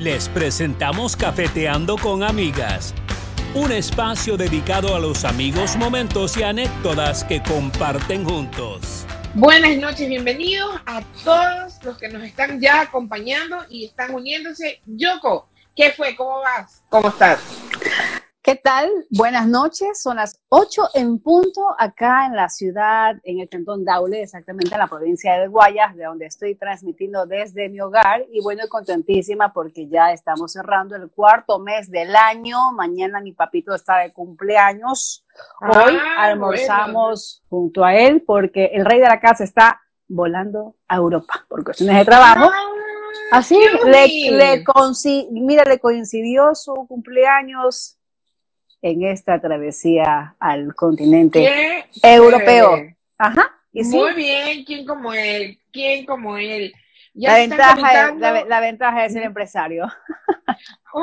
Les presentamos Cafeteando con Amigas, un espacio dedicado a los amigos, momentos y anécdotas que comparten juntos. Buenas noches, bienvenidos a todos los que nos están ya acompañando y están uniéndose. Yoko, ¿qué fue? ¿Cómo vas? ¿Cómo estás? ¿Qué tal? Buenas noches. Son las 8 en punto acá en la ciudad, en el cantón Daule, exactamente en la provincia de Guayas, de donde estoy transmitiendo desde mi hogar. Y bueno, contentísima porque ya estamos cerrando el cuarto mes del año. Mañana mi papito está de cumpleaños. Hoy Ah, almorzamos junto a él porque el rey de la casa está volando a Europa por cuestiones de trabajo. Así, qué le, le mira, le coincidió su cumpleaños en esta travesía al continente ¿Qué? europeo. Ajá, y sí, Muy bien, ¿quién como él? ¿Quién como él? Ya la ventaja, conectando. la, ve- la ventaja de ser empresario.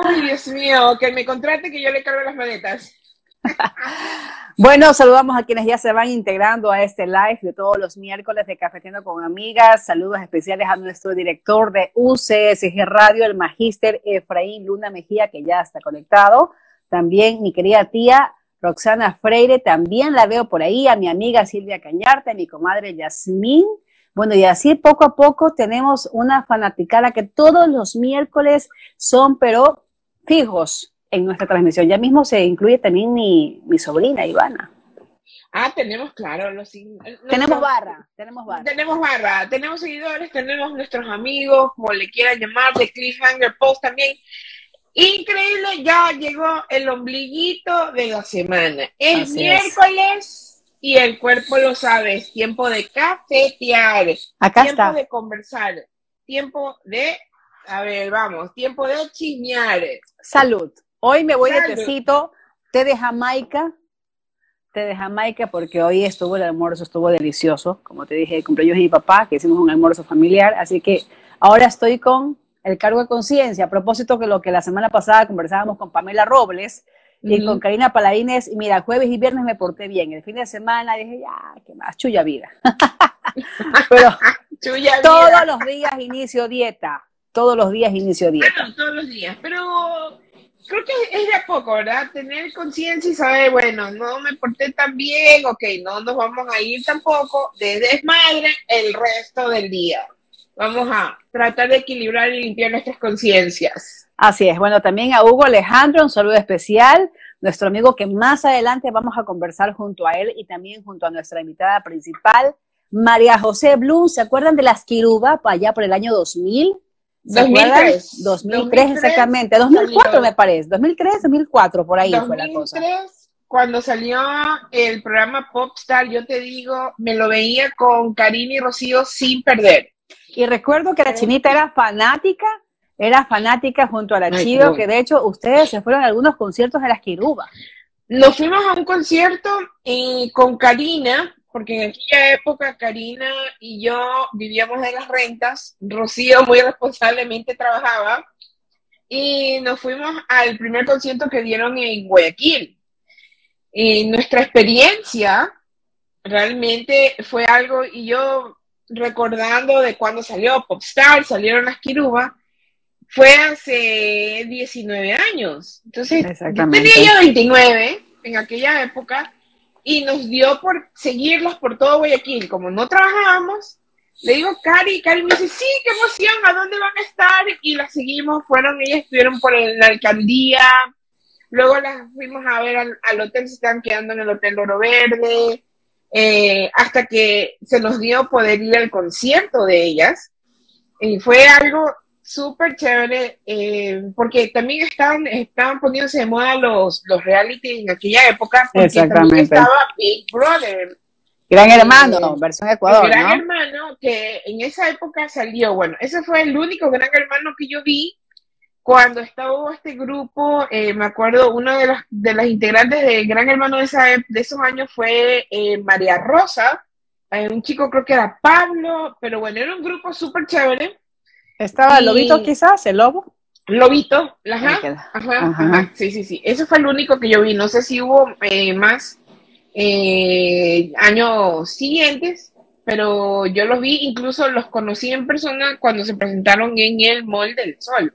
Ay, Dios mío, que me contrate que yo le cargo las maletas. Bueno, saludamos a quienes ya se van integrando a este live de todos los miércoles de Cafetiendo con Amigas. Saludos especiales a nuestro director de UCSG Radio, el magíster Efraín Luna Mejía, que ya está conectado. También mi querida tía Roxana Freire, también la veo por ahí, a mi amiga Silvia Cañarte, a mi comadre Yasmín. Bueno, y así poco a poco tenemos una fanaticada que todos los miércoles son, pero fijos en nuestra transmisión. Ya mismo se incluye también mi, mi sobrina Ivana. Ah, tenemos, claro, los sin- Tenemos barra, tenemos barra. Tenemos barra, tenemos seguidores, tenemos nuestros amigos, como le quieran llamar, de Cliffhanger Post también. Increíble, ya llegó el ombliguito de la semana. Es Así es. miércoles y el cuerpo lo sabe, es tiempo de cafetear, Acá tiempo está. de conversar, tiempo de, a ver, vamos, tiempo de chismear. Salud. Hoy me voy Salud. de tecito, té de Jamaica, té de Jamaica, porque hoy estuvo el almuerzo, estuvo delicioso. Como te dije, cumpleaños de mi papá, que hicimos un almuerzo familiar. Así que ahora estoy con el cargo de conciencia. A propósito que lo que la semana pasada conversábamos con Pamela Robles y con Karina Paladines. Y mira, jueves y viernes me porté bien. El fin de semana dije, ya, qué más, chulla vida. Pero Chuya vida. todos los días inicio dieta. Todos los días inicio dieta. Todos los días, pero creo que es de a poco, ¿verdad? Tener conciencia y saber, bueno, no me porté tan bien, ok, no nos vamos a ir tampoco de desmadre el resto del día. Vamos a tratar de equilibrar y limpiar nuestras conciencias. Así es. Bueno, también a Hugo Alejandro, un saludo especial. Nuestro amigo que más adelante vamos a conversar junto a él y también junto a nuestra invitada principal, María José Blum. ¿Se acuerdan de las para allá por el año 2000? ¿Se 2003. acuerdan? 2003, exactamente. 2004 salió. me parece. 2003, 2004, por ahí fue la cosa. 2003, cuando salió el programa Popstar, yo te digo, me lo veía con Karina y Rocío sin perder. Y recuerdo que la chinita era fanática, era fanática junto a la Ay, Chido, que de hecho ustedes se fueron a algunos conciertos de las Kiruba. Nos fuimos a un concierto eh, con Karina, porque en aquella época Karina y yo vivíamos de las rentas, Rocío muy responsablemente trabajaba, y nos fuimos al primer concierto que dieron en Guayaquil. Y nuestra experiencia realmente fue algo, y yo recordando de cuando salió Popstar, salieron las Kiruba, fue hace 19 años. Entonces, yo tenía yo 29 en aquella época y nos dio por seguirlas por todo Guayaquil. Como no trabajábamos, le digo, Cari, Cari me dice, sí, qué emoción, ¿a dónde van a estar? Y las seguimos, fueron, ellas estuvieron por el- la alcaldía, luego las fuimos a ver al, al hotel, se estaban quedando en el Hotel Oro Verde, eh, hasta que se nos dio poder ir al concierto de ellas. Y fue algo súper chévere, eh, porque también estaban, estaban poniéndose de moda los, los reality en aquella época, porque Exactamente. estaba Big Brother, Gran Eh, hermano, versión Ecuador, gran ¿no? hermano que en esa época salió, bueno, ese fue el único gran hermano que yo vi cuando estaba este grupo, eh, me acuerdo, una de las, de las integrantes de Gran Hermano de, esa, de esos años fue eh, María Rosa, eh, un chico creo que era Pablo, pero bueno, era un grupo súper chévere. Estaba Y- Lobito quizás, el lobo. Lobito, ajá, ajá, Ajá. ajá, sí, sí, sí, ese fue el único que yo vi, no sé si hubo eh, más años siguientes, pero yo los vi, incluso los conocí en persona cuando se presentaron en el Mall del Sol.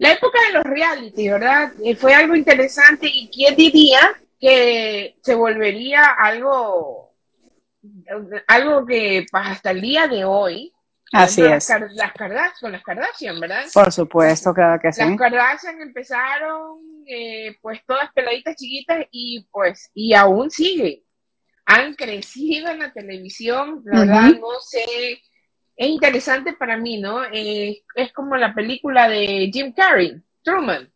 La época de los reality, ¿verdad? Eh, fue algo interesante y quién diría que se volvería algo, algo que hasta el día de hoy. Así es. Las, Kardashian, con las Kardashian, ¿verdad? Por supuesto, claro que sí. Las Kardashian empezaron, eh, pues todas peladitas chiquitas y pues, y aún siguen. Han crecido en la televisión, la verdad, no sé es interesante para mí, ¿no? Eh, es como la película de Jim Carrey, Truman.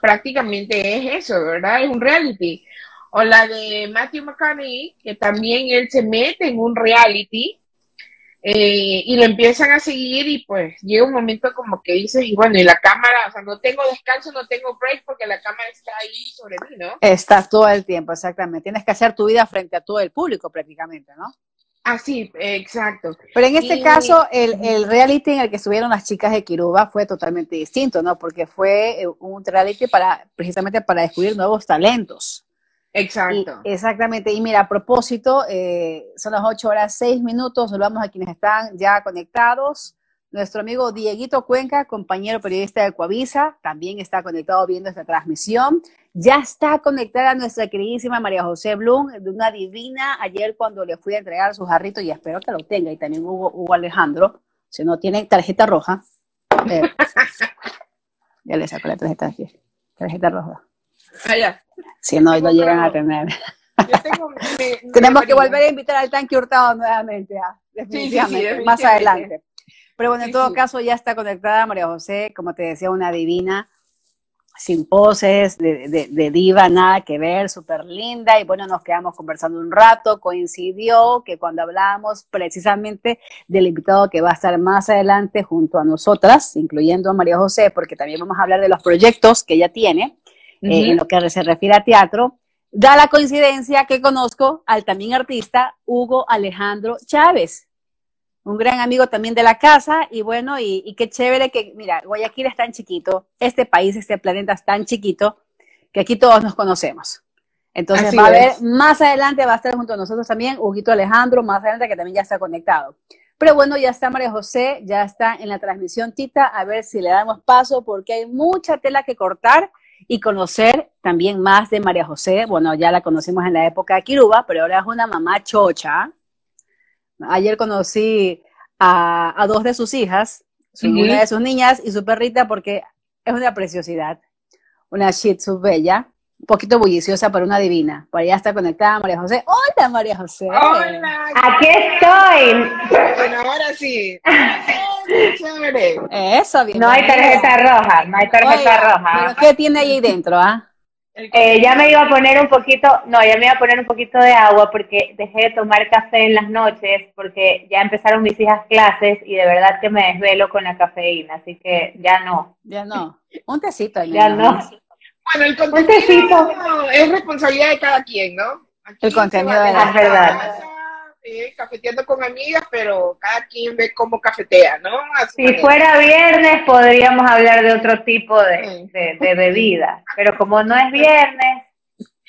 Prácticamente es eso, ¿verdad? Es un reality. O la de Matthew McConaughey, que también él se mete en un reality eh, y lo empiezan a seguir y pues llega un momento como que dices, y bueno, y la cámara, o sea, no tengo descanso, no tengo break porque la cámara está ahí sobre mí, ¿no? Estás todo el tiempo, exactamente. Tienes que hacer tu vida frente a todo el público prácticamente, ¿no? Ah, sí, exacto. Pero en este caso, el, reality en el que estuvieron las chicas de Kiruba fue totalmente distinto, ¿no? Porque fue eh, un reality para, precisamente para descubrir nuevos talentos. Exacto. exactamente. Y mira, a propósito, eh, son las 8 horas 6 minutos, saludamos a quienes están ya conectados. Nuestro amigo Dieguito Cuenca, compañero periodista de Coavisa, también está conectado viendo esta transmisión. Ya está conectada nuestra queridísima María José Blum, de una divina, ayer cuando le fui a entregar su jarrito, y espero que lo tenga, y también Hugo, Alejandro, si no tiene tarjeta roja. Eh, ya le saco la tarjeta aquí, tarjeta roja. Ah, Si no, lo llegan a tener. Tenemos que volver a invitar al tanque hurtado nuevamente, ah, definitivamente, más adelante. Pero bueno, en todo caso ya está conectada María José, como te decía, una divina, sin poses, de, diva, nada que ver, súper linda. Y bueno, nos quedamos conversando un rato. Coincidió que cuando hablábamos precisamente del invitado que va a estar más adelante junto a nosotras, incluyendo a María José, porque también vamos a hablar de los proyectos que ella tiene eh, en lo que se refiere a teatro. Da la coincidencia que conozco al también artista Hugo Alejandro Chávez, un gran amigo también de la casa y bueno, y, qué chévere que, mira, Guayaquil es tan chiquito, este país, este planeta es tan chiquito, que aquí todos nos conocemos. Entonces va a haber, más adelante va a estar junto a nosotros también Huguito Alejandro, más adelante que también ya está conectado. Pero bueno, ya está María José, ya está en la transmisión Tita, a ver si le damos paso porque hay mucha tela que cortar y conocer también más de María José. Bueno, ya la conocimos en la época de Kiruba, pero ahora es una mamá chocha, Ayer conocí a, dos de sus hijas, una de sus niñas y su perrita, porque es una preciosidad. Una Shih Tzu bella, un poquito bulliciosa, pero una divina. Por allá está conectada María José. Hola, María José. Hola. Aquí estoy. Bueno, ahora sí. Eso, bien. No hay tarjeta roja, no hay tarjeta roja. ¿Pero qué tiene ahí dentro, ah? Eh, ya me iba a poner un poquito, no, ya me iba a poner un poquito de agua porque dejé de tomar café en las noches porque ya empezaron mis hijas clases y de verdad que me desvelo con la cafeína, así que ya no. Ya no. Un tecito. Ya no. Bueno, el contenido es responsabilidad de cada quien, ¿no? el contenido de la verdad cafeteando con amigas, pero cada quien ve cómo cafetea, ¿no? si fuera viernes podríamos hablar de otro tipo de, de, bebida, pero como no es viernes...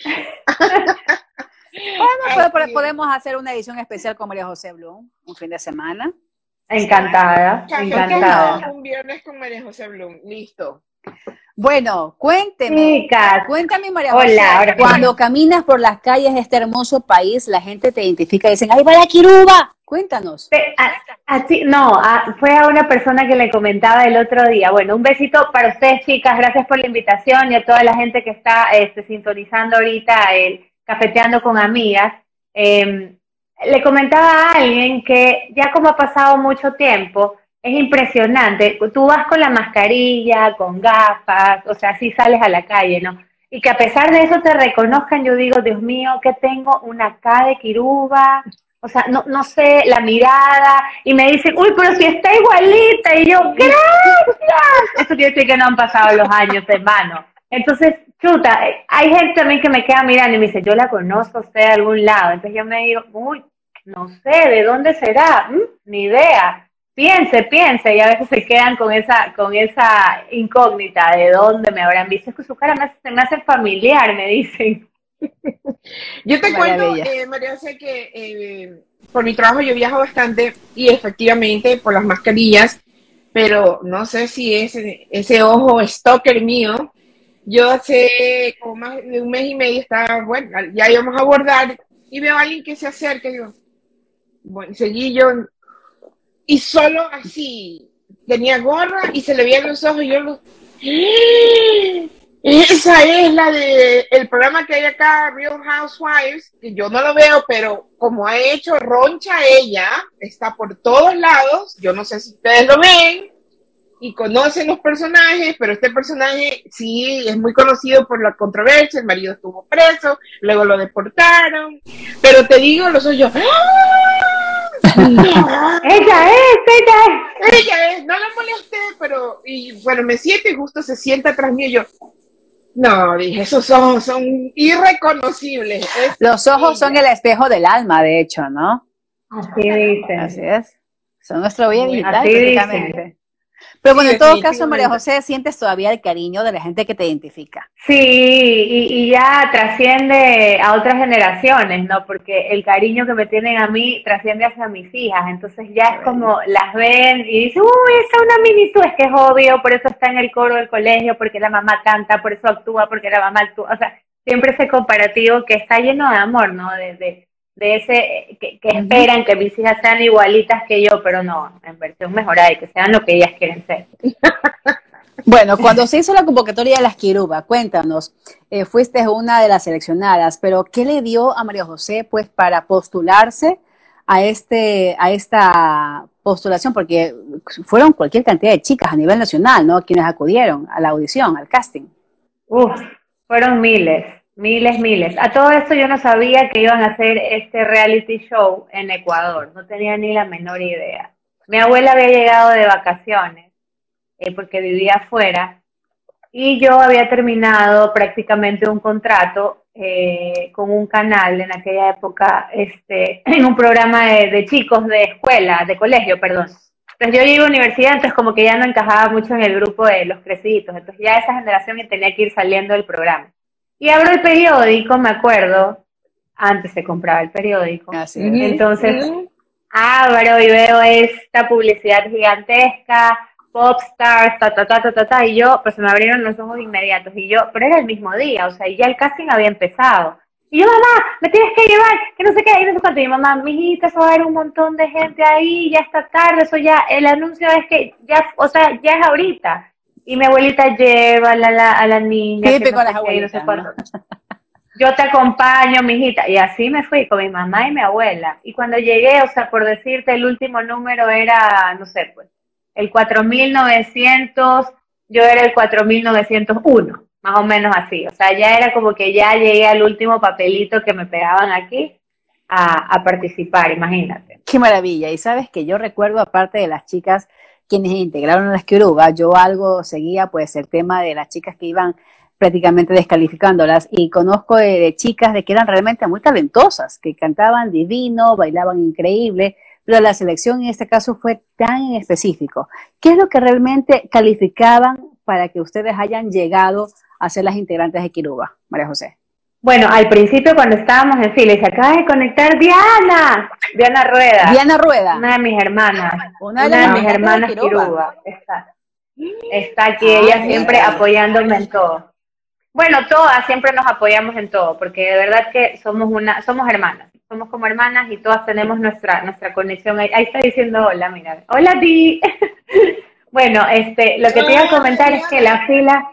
bueno, pues, podemos hacer una edición especial con María José Blum, un fin de semana. Encantada, encantada. Un viernes con María José Blum, listo. Bueno, cuénteme. Cuéntame, María Hola, cuando caminas por las calles de este hermoso país, la gente te identifica y dicen, ¡ay, va la Kiruba! Cuéntanos. Así, no, fue a una persona que le comentaba el otro día. Bueno, un besito para ustedes, chicas. Gracias por la invitación y a toda la gente que está este, sintonizando ahorita el Cafeteando con Amigas. Em, le comentaba a alguien que ya como ha pasado mucho tiempo, es impresionante. Tú vas con la mascarilla, con gafas, o sea, así sales a la calle, ¿no? Y que a pesar de eso te reconozcan, yo digo, Dios mío, que tengo una K de Kiruba, o sea, no, no sé, la mirada, y me dicen, uy, pero si está igualita, y yo, gracias. Eso quiere decir que no han pasado los años, hermano. Entonces, chuta, hay gente también que me queda mirando y me dice, yo la conozco usted de algún lado. Entonces yo me digo, uy, no sé, ¿de dónde será? ¿Mm? Ni idea piense, piense, y a veces se quedan con esa, con esa incógnita de dónde me habrán visto. Es que su cara me hace, me hace familiar, me dicen. Yo te cuento, eh, María sé que eh, por mi trabajo yo viajo bastante y efectivamente por las mascarillas, pero no sé si ese, ese ojo stalker mío, yo hace como más de un mes y medio estaba, bueno, ya íbamos a abordar y veo a alguien que se acerca y digo, bueno, seguí yo, y solo así, tenía gorra y se le veían los ojos y yo lo... Esa es la de programa que hay acá, Real Housewives, que yo no lo veo, pero como ha hecho Roncha ella, está por todos lados. Yo no sé si ustedes lo ven y conocen los personajes, pero este personaje sí es muy conocido por la controversia. El marido estuvo preso, luego lo deportaron. Pero te digo, los ojos ¡Ah! ella es, ella es. Ella es, no la molesté, pero, y bueno, me siento y justo se sienta atrás mío y yo, no, dije, esos ojos son irreconocibles. Los ojos son el espejo del alma, de hecho, ¿no? Así dicen. Así es. Son nuestro bien digital, prácticamente. Pero bueno, en todo caso, María José, sientes todavía el cariño de la gente que te identifica. Sí, y, ya trasciende a otras generaciones, ¿no? Porque el cariño que me tienen a mí trasciende hacia mis hijas. Entonces ya es como las ven y dicen, uy, esa es una minitud, es que es obvio, por eso está en el coro del colegio, porque la mamá canta, por eso actúa, porque la mamá actúa. O sea, siempre ese comparativo que está lleno de amor, ¿no? De, de ese que, esperan que mis hijas sean igualitas que yo, pero no, en versión mejorada y que sean lo que ellas quieren ser. Bueno, cuando se hizo la convocatoria de las Quiruba, cuéntanos, eh, fuiste una de las seleccionadas, pero ¿qué le dio a María José pues para postularse a este a esta postulación? Porque fueron cualquier cantidad de chicas a nivel nacional, ¿no? Quienes acudieron a la audición, al casting. Uf, fueron miles. Miles, miles. A todo esto yo no sabía que iban a hacer este reality show en Ecuador, no tenía ni la menor idea. Mi abuela había llegado de vacaciones eh, porque vivía afuera y yo había terminado prácticamente un contrato eh, con un canal en aquella época, este, en un programa de, chicos de escuela, de colegio, perdón. Entonces yo llegué a universidad, entonces como que ya no encajaba mucho en el grupo de los crecidos, entonces ya esa generación tenía que ir saliendo del programa. Y abro el periódico, me acuerdo, antes se compraba el periódico. Entonces, abro y veo esta publicidad gigantesca, Popstars, ta, ta, ta, ta, ta, ta, y yo, pues se me abrieron los ojos inmediatos, y yo, pero era el mismo día, o sea, y ya el casting había empezado. Y yo, mamá, me tienes que llevar, que no sé qué, y no sé cuánto. Y mi mamá, mijita, eso va a haber un montón de gente ahí, ya está tarde, eso ya, el anuncio es que ya, o sea, ya es ahorita. Y mi abuelita lleva a la, a la niña. Yo te acompaño, mijita. Y así me fui con mi mamá y mi abuela. Y cuando llegué, o sea, por decirte, el último número era, no sé, pues, el 4900, yo era el 4901, más o menos así. O sea, ya era como que ya llegué al último papelito que me pegaban aquí a, a participar, imagínate. Qué maravilla. Y sabes que yo recuerdo, aparte de las chicas quienes integraron a las Quiruba, yo algo seguía pues el tema de las chicas que iban prácticamente descalificándolas y conozco de, chicas de que eran realmente muy talentosas, que cantaban divino, bailaban increíble, pero la selección en este caso fue tan específico. ¿Qué es lo que realmente calificaban para que ustedes hayan llegado a ser las integrantes de Quiruba, María José? Bueno, al principio cuando estábamos en fila, se acaba de conectar Diana, Diana Rueda. Diana Rueda. Una de mis hermanas. Una de, mis hermanas Kiruba. Está, está aquí, ella siempre apoyándome en todo. Bueno, todas siempre nos apoyamos en todo, porque de verdad que somos una, somos hermanas, somos como hermanas y todas tenemos nuestra, nuestra conexión. Ahí, está diciendo hola, mira. Hola ti. bueno, este, lo que te iba a comentar es que la fila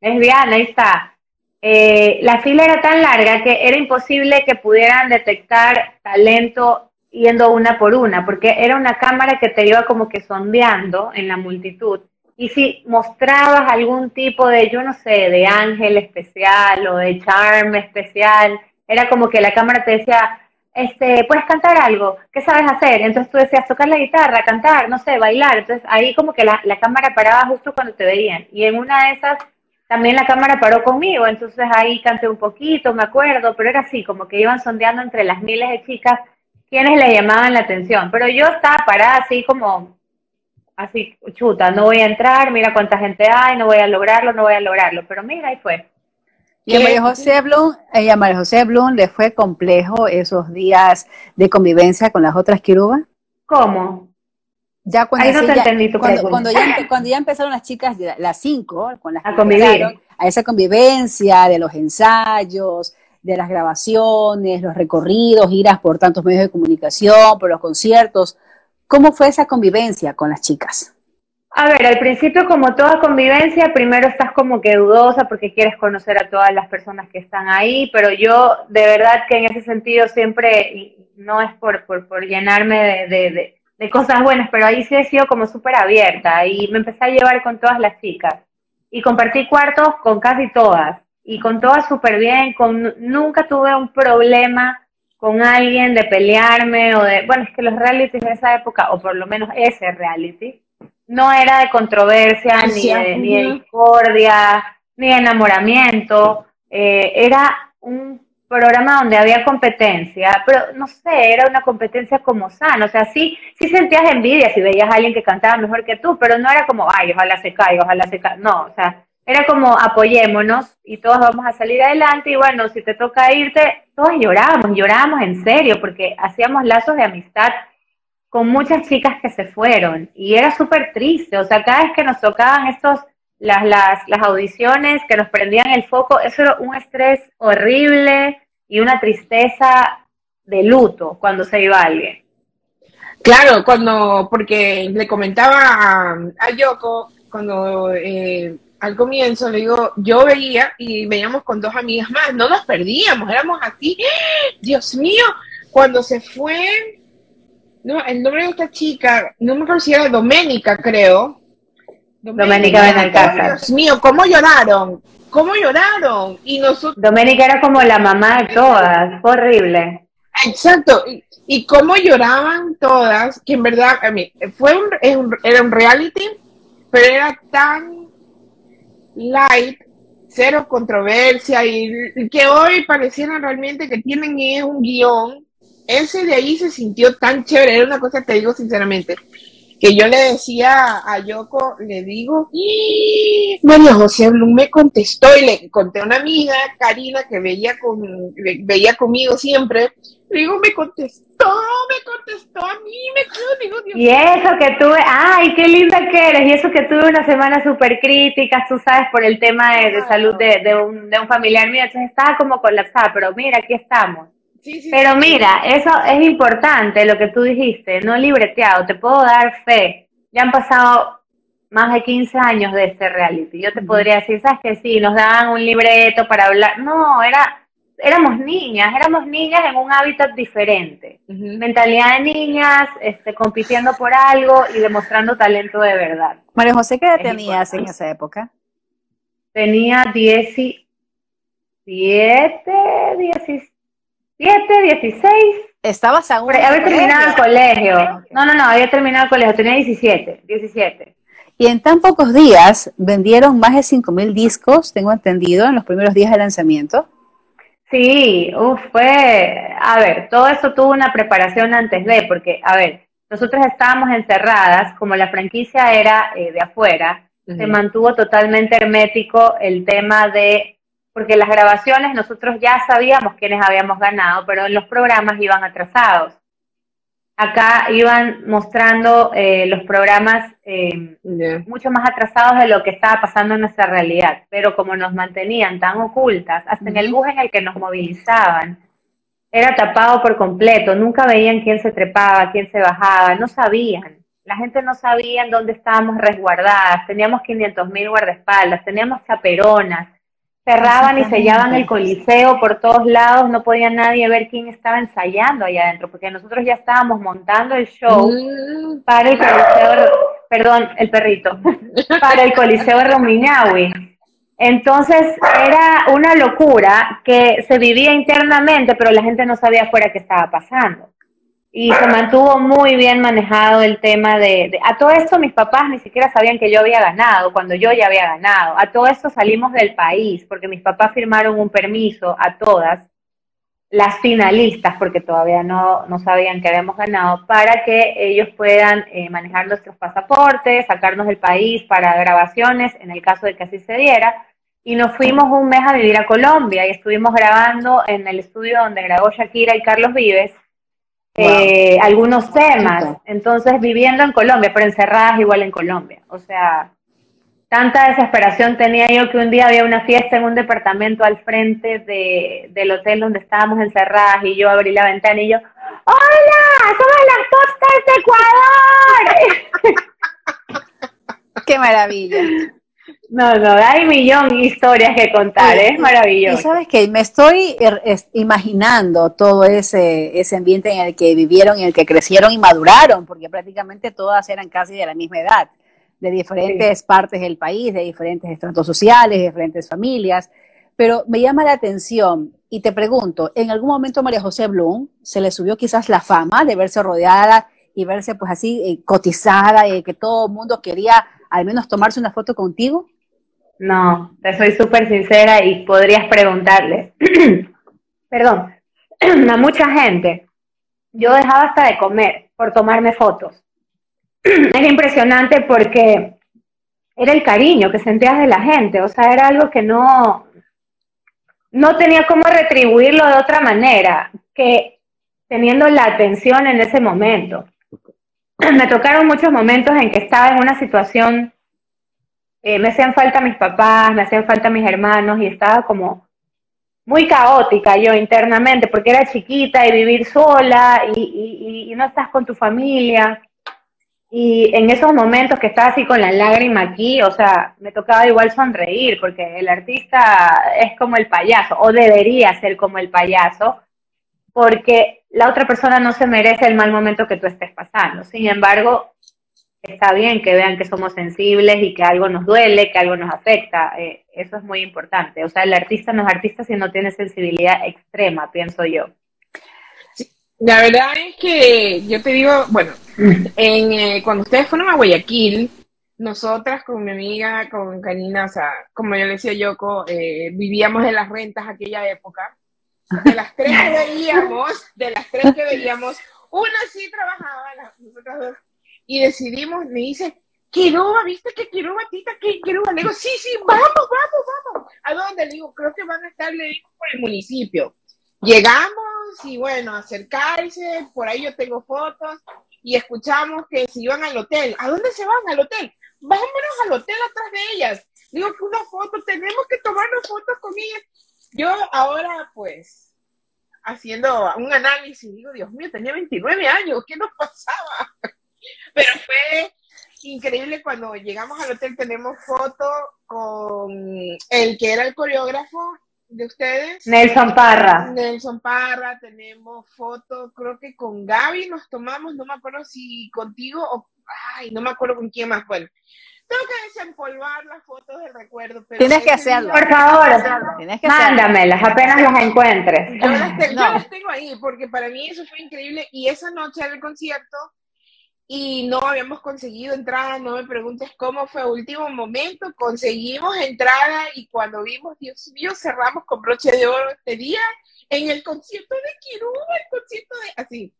es Diana, ahí está eh, la fila era tan larga que era imposible que pudieran detectar talento yendo una por una, porque era una cámara que te iba como que sondeando en la multitud. Y si mostrabas algún tipo de, yo no sé, de ángel especial o de charm especial, era como que la cámara te decía, este, ¿puedes cantar algo? ¿Qué sabes hacer? Entonces tú decías, tocar la guitarra, cantar, no sé, bailar. Entonces ahí como que la, la cámara paraba justo cuando te veían. Y en una de esas también la cámara paró conmigo, entonces ahí canté un poquito, me acuerdo, pero era así, como que iban sondeando entre las miles de chicas quienes le llamaban la atención. Pero yo estaba parada así como, así, chuta, no voy a entrar, mira cuánta gente hay, no voy a lograrlo, no voy a lograrlo. Pero mira, ahí fue. Y a María José Blum, a María José Blum le fue complejo esos días de convivencia con las otras quirubas. ¿Cómo? Ya cuando, Ahí no te ya- entendí tu cuando, cuando ya, cuando ya empezaron las chicas, las cinco, con las A que convivir. a esa convivencia de los ensayos, de las grabaciones, los recorridos, iras por tantos medios de comunicación, por los conciertos. ¿Cómo fue esa convivencia con las chicas? A ver, al principio como toda convivencia, primero estás como que dudosa porque quieres conocer a todas las personas que están ahí, pero yo de verdad que en ese sentido siempre, no es por, por, por llenarme de, de, de- de cosas buenas, pero ahí sí he sido como súper abierta y me empecé a llevar con todas las chicas y compartí cuartos con casi todas y con todas súper bien, con, nunca tuve un problema con alguien de pelearme o de, bueno, es que los realities de esa época, o por lo menos ese reality, no era de controversia, ni Sí, de, ni de ujú. discordia, ni de enamoramiento, eh, era un programa donde había competencia, pero no sé, era una competencia como sana, o sea, sí, sí sentías envidia si veías a alguien que cantaba mejor que tú, pero no era como, ay, ojalá se caiga, ojalá se caiga, no, o sea, era como apoyémonos y todos vamos a salir adelante y bueno, si te toca irte, todos llorábamos, llorábamos en serio porque hacíamos lazos de amistad con muchas chicas que se fueron y era súper triste, o sea, cada vez que nos tocaban estos, las, las, las audiciones que nos prendían el foco, eso era un estrés horrible y una tristeza de luto cuando se iba alguien. Claro, cuando, porque le comentaba a, Yoko, cuando eh, al comienzo le digo, yo veía y veíamos con dos amigas más, no nos perdíamos, éramos así, ¡Ah! Dios mío, cuando se fue, no, el nombre de esta chica, no me acuerdo si era Doménica, creo. Doménica Benalcázar. Dios mío, cómo lloraron, cómo lloraron, y nosotros Doménica era como la mamá de todas, fue horrible. Exacto, y, y cómo lloraban todas, que en verdad, a mí, fue un, es un- era un reality, pero era tan light, cero controversia, y, y que hoy pareciera realmente que tienen es un guion. Ese de ahí se sintió tan chévere, era una cosa, te digo sinceramente, que yo le decía a Yoko, le digo, "¡Ih! María José Blum me contestó y le conté a una amiga, Karina, que veía, con, ve- veía conmigo siempre, le digo, me contestó, me contestó a mí, me quedo, digo, Dios Y eso que tuve, ay, qué linda que eres, y eso que tuve una semana súper crítica, tú sabes, por el tema de, de salud de, de un, de un familiar mío, entonces estaba como colapsada, pero mira, aquí estamos. Sí, sí, Pero sí. mira, eso es importante, lo que tú dijiste, no libreteado, te puedo dar fe. Ya han pasado más de 15 años de este reality. Yo te podría decir, ¿sabes que Sí, nos daban un libreto para hablar. No, era, éramos niñas, éramos niñas en un hábitat diferente. Mentalidad de niñas, este, compitiendo por algo y demostrando talento de verdad. María José, ¿qué edad tenías en esa época? Tenía 17, 17, 16, Estabas aún. Había terminado el colegio. No, no, no, había terminado el colegio, tenía 17, 17. Y en tan pocos días vendieron más de 5.000 discos, tengo entendido, en los primeros días de lanzamiento. Sí, uf, fue, a ver, todo eso tuvo una preparación antes de, porque, a ver, nosotros estábamos encerradas, como la franquicia era eh, de afuera, se mantuvo totalmente hermético el tema de, porque las grabaciones nosotros ya sabíamos quiénes habíamos ganado, pero en los programas iban atrasados. Acá iban mostrando eh, los programas eh, Ya. mucho más atrasados de lo que estaba pasando en nuestra realidad, pero como nos mantenían tan ocultas, hasta en el bus en el que nos movilizaban, era tapado por completo, nunca veían quién se trepaba, quién se bajaba, no sabían. La gente no sabía en dónde estábamos resguardadas, teníamos 500 mil guardaespaldas, teníamos chaperonas, cerraban y sellaban el coliseo por todos lados, no podía nadie ver quién estaba ensayando allá adentro, porque nosotros ya estábamos montando el show Mm, para el Coliseo, perdón, el perrito, para el Coliseo Rumiñahui. Entonces era una locura que se vivía internamente, pero la gente no sabía afuera qué estaba pasando. Y se mantuvo muy bien manejado el tema de, de- A todo esto mis papás ni siquiera sabían que yo había ganado, cuando yo ya había ganado. A todo esto salimos del país, porque mis papás firmaron un permiso a todas las finalistas, porque todavía no, no sabían que habíamos ganado, para que ellos puedan eh, manejar nuestros pasaportes, sacarnos del país para grabaciones, en el caso de que así se diera. Y nos fuimos un mes a vivir a Colombia y estuvimos grabando en el estudio donde grabó Shakira y Carlos Vives, eh, algunos temas. Entonces, viviendo en Colombia, pero encerradas igual en Colombia. O sea, tanta desesperación tenía yo que un día había una fiesta en un departamento al frente de, del hotel donde estábamos encerradas y yo abrí la ventana y yo, ¡Hola! ¡Somos las costas de Ecuador! ¡Qué maravilla! No, no, hay millón de historias que contar, es maravilloso. Y sabes que me estoy er, imaginando todo ese, ese ambiente en el que vivieron, en el que crecieron y maduraron, porque prácticamente todas eran casi de la misma edad, de diferentes partes del país, de diferentes estratos sociales, de diferentes familias. Pero me llama la atención y te pregunto, ¿en algún momento María José Blum se le subió quizás la fama de verse rodeada y verse pues así eh, cotizada y que todo el mundo quería al menos tomarse una foto contigo? No, te soy súper sincera y podrías preguntarle, perdón, a mucha gente, yo dejaba hasta de comer por tomarme fotos. Era impresionante porque era el cariño que sentías de la gente, o sea, era algo que no, no tenía cómo retribuirlo de otra manera que teniendo la atención en ese momento. Me tocaron muchos momentos en que estaba en una situación, eh, me hacían falta mis papás, me hacían falta mis hermanos y estaba como muy caótica yo internamente porque era chiquita y vivir sola y no estás con tu familia. Y en esos momentos que estaba así con la lágrima aquí, o sea, me tocaba igual sonreír, porque el artista es como el payaso, o debería ser como el payaso, porque la otra persona no se merece el mal momento que tú estés pasando. Sin embargo, está bien que vean que somos sensibles y que algo nos duele, que algo nos afecta. Eh, eso es muy importante. O sea, el artista no es artista si no tiene sensibilidad extrema, pienso yo. La verdad es que yo te digo, bueno, en, eh, cuando ustedes fueron a Guayaquil, nosotras con mi amiga, con Karina, o sea, como yo le decía Yoko, eh, vivíamos en las rentas aquella época. De las tres que veíamos, de las tres que veíamos, una sí trabajaba, nosotras dos, y decidimos, me dice, Quiroba, ¿viste que Quiroba, tita, que Quiroba? Le digo, sí, sí, vamos, vamos, vamos. ¿A dónde? Le digo, creo que van a estar, le digo, por el municipio. Llegamos y bueno, acercarse, por ahí yo tengo fotos y escuchamos que se iban al hotel. ¿A dónde se van? Al hotel. Vámonos al hotel atrás de ellas. Digo que una foto, tenemos que tomarnos fotos con ellas. Yo ahora pues haciendo un análisis, digo, Dios mío, tenía 29 años, ¿qué nos pasaba? Pero fue increíble cuando llegamos al hotel, tenemos foto con el que era el coreógrafo de ustedes. Nelson Parra. Nelson Parra, tenemos fotos, creo que con Gaby nos tomamos, no me acuerdo si contigo o, ay, no me acuerdo con quién más, bueno. Tengo que desempolvar las fotos del recuerdo. Pero Tienes que hacerlo. Por favor, Tienes que mándamelas apenas las encuentres. Yo las, tengo, yo las tengo ahí, porque para mí eso fue increíble. Y esa noche del concierto, y no habíamos conseguido entrada, no me preguntes cómo fue último momento, conseguimos entrada y cuando vimos, Dios mío, cerramos con broche de oro este día en el concierto de Kiruba, el concierto de así.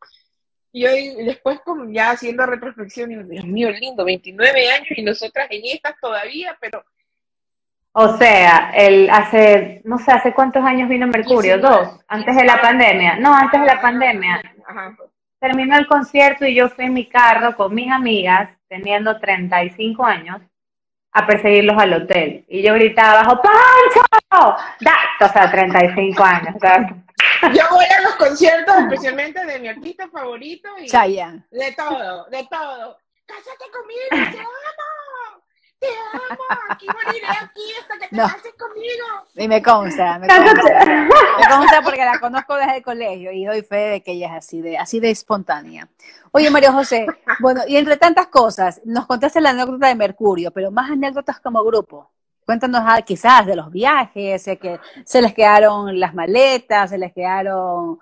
Y hoy, después como ya haciendo retrospección, Dios mío, lindo, 29 años y nosotras en estas todavía, pero... O sea, el hace, no sé, ¿hace cuántos años vino Mercurio? Dos, antes de la pandemia. No, antes de la pandemia. Ajá terminó el concierto y yo fui en mi carro con mis amigas, teniendo 35 años, a perseguirlos al hotel. Y yo gritaba abajo, ¡Pancho! Da! O sea, 35 años. Yo voy a los conciertos, especialmente de mi artista favorito. Y Chaya. De todo, de todo. ¡Cásate conmigo! ¡Te amo! te amo, aquí moriré aquí hasta que te cases conmigo. Y me consta, me consta. me consta porque la conozco desde el colegio y doy fe de que ella es así de, así de espontánea. Oye, María José, bueno, y entre tantas cosas, nos contaste la anécdota de Mercurio, pero más anécdotas como grupo. Cuéntanos ah, quizás de los viajes, sé que se les quedaron las maletas, se les quedaron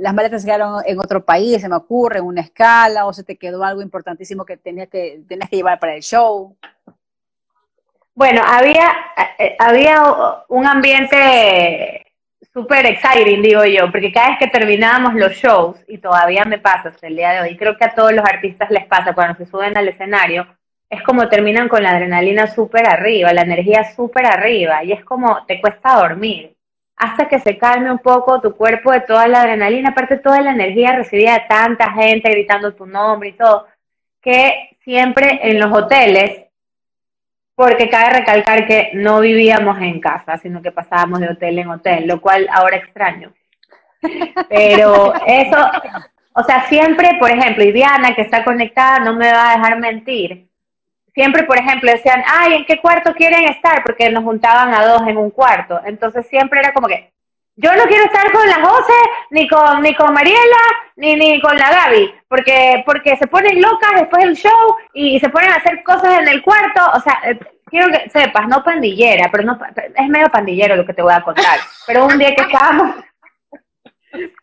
las maletas se quedaron en otro país, se me ocurre, en una escala, o se te quedó algo importantísimo que tenías que, tenías que llevar para el show. Bueno, había, eh, había un ambiente súper exciting, digo yo, porque cada vez que terminábamos los shows, y todavía me pasa hasta el día de hoy, creo que a todos los artistas les pasa cuando se suben al escenario, es como terminan con la adrenalina súper arriba, la energía súper arriba, y es como te cuesta dormir. hasta que se calme un poco tu cuerpo de toda la adrenalina, aparte toda la energía recibida de tanta gente gritando tu nombre y todo, que siempre en los hoteles, porque cabe recalcar que no vivíamos en casa, sino que pasábamos de hotel en hotel, lo cual ahora extraño. Pero eso, o sea, siempre, por ejemplo, y Diana, que está conectada, no me va a dejar mentir. Siempre, por ejemplo, decían, ay, ¿en qué cuarto quieren estar? Porque nos juntaban a dos en un cuarto. Entonces siempre era como que, yo no quiero estar con la José, ni con, ni con Mariela, ni, ni con la Gaby, porque, porque se ponen locas después del show y se ponen a hacer cosas en el cuarto. O sea, eh, quiero que sepas, no pandillera, pero no, es medio pandillero lo que te voy a contar. Pero un día que estábamos,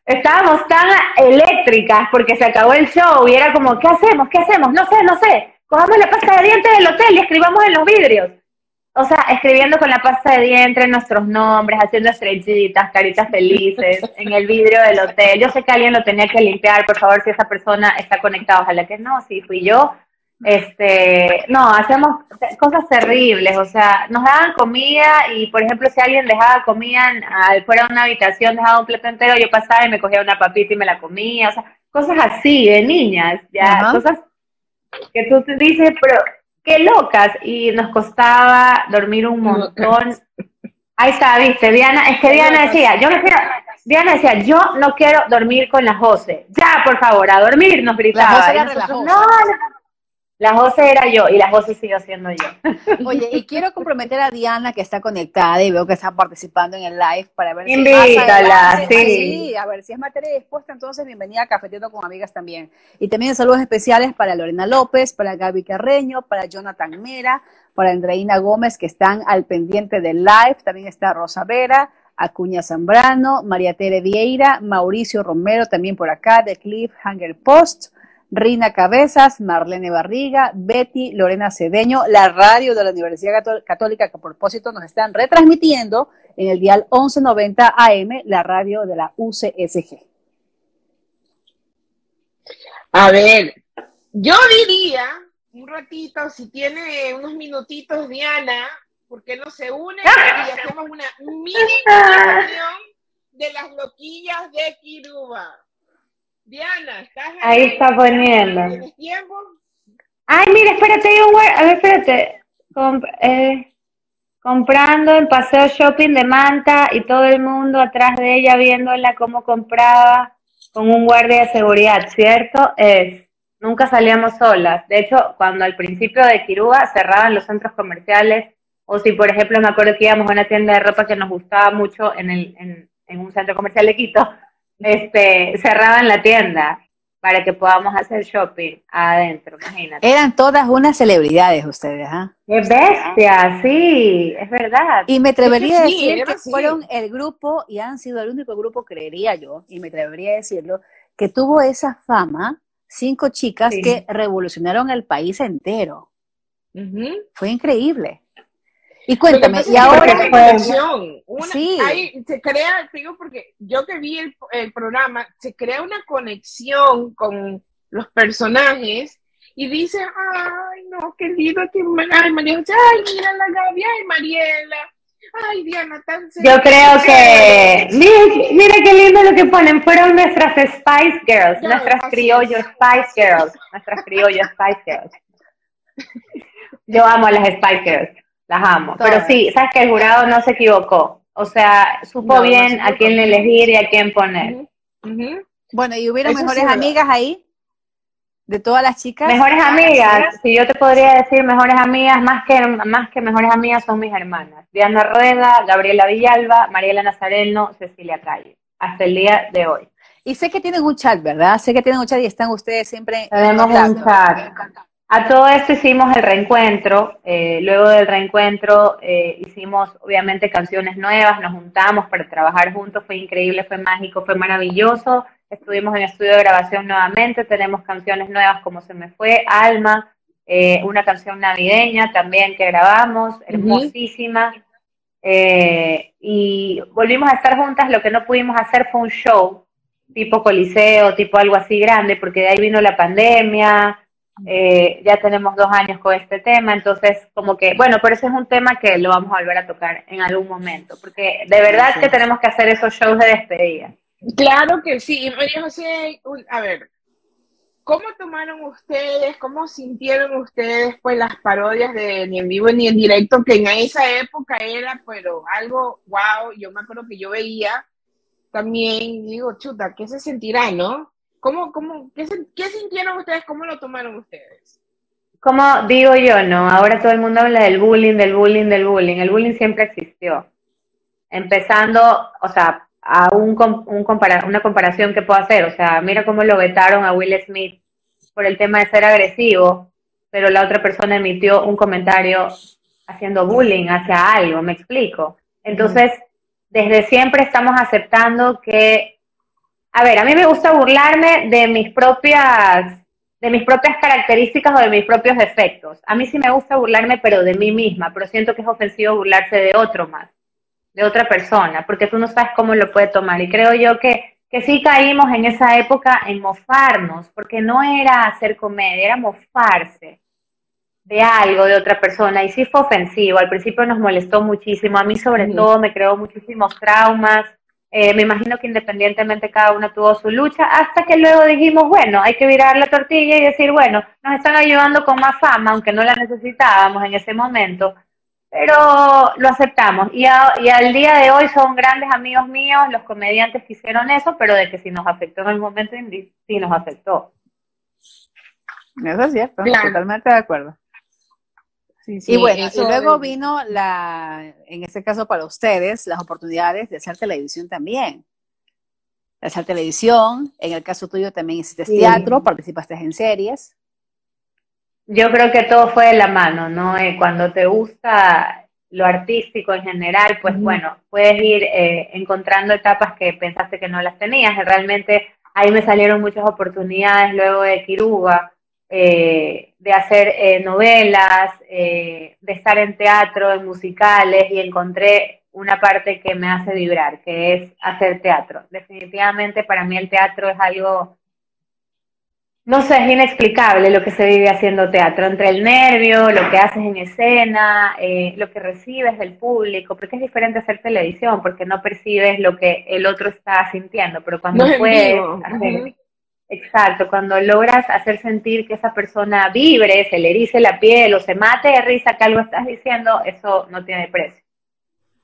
estábamos tan eléctricas porque se acabó el show y era como, ¿qué hacemos? ¿Qué hacemos? No sé, no sé. Cojamos la pasta de dientes del hotel y escribamos en los vidrios. O sea, escribiendo con la pasta de dientes nuestros nombres, haciendo estrellitas, caritas felices en el vidrio del hotel. Yo sé que alguien lo tenía que limpiar, por favor, si esa persona está conectada, ojalá que no, si fui yo. Este, no, hacemos cosas terribles, o sea, nos daban comida y, por ejemplo, si alguien dejaba comida fuera de una habitación, dejaba un plato entero, yo pasaba y me cogía una papita y me la comía, o sea, cosas así de niñas, ya, cosas que tú te dices, pero qué locas, y nos costaba dormir un montón. Ahí está, viste, Diana, es que Diana decía, yo me quiero, Diana decía, yo no quiero dormir con la Jose, ya, por favor, a dormir, nos gritaba. no, no, la José era yo y la José sigue siendo yo. Oye, y quiero comprometer a Diana que está conectada y veo que está participando en el live para ver si Invítala, sí. sí. A ver, si es materia dispuesta, entonces bienvenida a Cafeteando con Amigas también. Y también saludos especiales para Lorena López, para Gaby Carreño, para Jonathan Mera, para Andreina Gómez, que están al pendiente del live. También está Rosa Vera, Acuña Zambrano, María Tere Vieira, Mauricio Romero, también por acá, de Cliffhanger Post. Rina Cabezas, Marlene Barriga, Betty Lorena Cedeño, la radio de la Universidad Católica que a propósito nos están retransmitiendo en el dial 1190 AM, la radio de la UCSG. A ver, yo diría un ratito, si tiene unos minutitos Diana, ¿por qué no se une y hacemos una mini reunión de las loquillas de Kiruba? Diana, ¿estás ahí? Ahí está poniendo. ¿Tienes tiempo? Ay, mira, espérate, hay un A ver, espérate. eh, comprando en Paseo Shopping de Manta y todo el mundo atrás de ella viéndola cómo compraba con un guardia de seguridad, ¿cierto? Es. Nunca salíamos solas. De hecho, cuando al principio de Kirúa cerraban los centros comerciales, o si por ejemplo me acuerdo que íbamos a una tienda de ropa que nos gustaba mucho en, el, en, en un centro comercial de Quito, este, cerraban la tienda para que podamos hacer shopping adentro, imagínate. Eran todas unas celebridades ustedes, ¿ah? ¡Qué bestia! Sí, es verdad. Y me atrevería a decir que fueron el grupo, y han sido el único grupo, creería yo, y me atrevería a decirlo, que tuvo esa fama, cinco chicas que revolucionaron el país entero. Fue increíble. Y cuéntame, y ahora sí. se crea, digo porque yo que vi el, programa, se crea una conexión con los personajes y dice, ay, no, qué lindo, que, ay, María ay, mira la Gaby, ay, Mariela, ay, Diana, tan Yo creo que, mira, qué lindo lo que ponen, fueron nuestras Spice Girls, nuestras criollo Spice Girls, nuestras criollo Spice Girls. Yo amo a las Spice Girls las amo. Pero sí, sabes que el jurado no se equivocó. O sea, supo bien a quién elegir y a quién poner. Bueno, ¿y hubiera mejores amigas ahí? De todas las chicas. Mejores amigas, si yo te podría decir mejores amigas, más que, más que mejores amigas son mis hermanas. Diana Rueda, Gabriela Villalba, Mariela Nazareno, Cecilia Calle. Hasta el día de hoy. Y sé que tienen un chat, ¿verdad? Sé que tienen un chat y están ustedes siempre. Tenemos un chat. A todo esto hicimos el reencuentro, eh, luego del reencuentro eh, hicimos obviamente canciones nuevas, nos juntamos para trabajar juntos, fue increíble, fue mágico, fue maravilloso, estuvimos en estudio de grabación nuevamente, tenemos canciones nuevas como Se me fue, Alma, eh, una canción navideña también que grabamos, hermosísima, y volvimos a estar juntas, lo que no pudimos hacer fue un show tipo coliseo, tipo algo así grande, porque de ahí vino la pandemia, Eh, ya tenemos dos años con este tema, entonces como que, bueno, pero ese es un tema que lo vamos a volver a tocar en algún momento, porque de verdad que tenemos que hacer esos shows de despedida. Claro que sí. María José, a ver, ¿cómo tomaron ustedes, cómo sintieron ustedes pues las parodias de ni en vivo ni en directo, que en esa época era, pero algo, wow, yo me acuerdo que yo veía también, digo, chuta, ¿qué se sentirá, no? ¿Cómo, cómo, qué, sintieron ustedes, cómo lo tomaron ustedes? Como digo yo, ¿no? Ahora todo el mundo habla del bullying, del bullying, del bullying. El bullying siempre existió. Empezando, o sea, a un, un una comparación que puedo hacer. O sea, mira cómo lo vetaron a Will Smith por el tema de ser agresivo, pero la otra persona emitió un comentario haciendo bullying hacia algo, me explico. Entonces, desde siempre estamos aceptando que, a ver, a mí me gusta burlarme de mis propias de mis propias características o de mis propios defectos. A mí sí me gusta burlarme, pero de mí misma, pero siento que es ofensivo burlarse de otro más de otra persona, porque tú no sabes cómo lo puede tomar. Y creo yo que, que sí caímos en esa época en mofarnos, porque no era hacer comedia, era mofarse de algo de otra persona. Y sí fue ofensivo, al principio nos molestó muchísimo, a mí sobre todo me creó muchísimos traumas. Eh, me imagino que independientemente cada uno tuvo su lucha, hasta que luego dijimos, bueno, hay que virar la tortilla y decir, bueno, nos están ayudando con más fama, aunque no la necesitábamos en ese momento, pero lo aceptamos. Y, y, al día de hoy son grandes amigos míos los comediantes que hicieron eso, pero de que si nos afectó en el momento, sí nos afectó. Eso es cierto, totalmente de acuerdo. Y bueno, y luego vino la, en este caso para ustedes, las oportunidades de hacer televisión también. De hacer televisión, en el caso tuyo también hiciste teatro, participaste en series yo creo que todo fue de la mano, ¿no? Eh, cuando te gusta lo artístico en general, pues bueno, puedes ir eh, encontrando etapas que pensaste que no las tenías. Realmente ahí me salieron muchas oportunidades luego de Kiruba, eh, de hacer novelas, de estar en teatro, en musicales, y encontré una parte que me hace vibrar, que es hacer teatro. Definitivamente para mí el teatro es algo no sé, es inexplicable lo que se vive haciendo teatro, entre el nervio, lo que haces en escena, eh, lo que recibes del público, porque es diferente hacer televisión, porque no percibes lo que el otro está sintiendo, pero cuando puedes hacer, exacto, cuando logras hacer sentir que esa persona vibre, se le erice la piel o se mate de risa que algo estás diciendo, eso no tiene precio.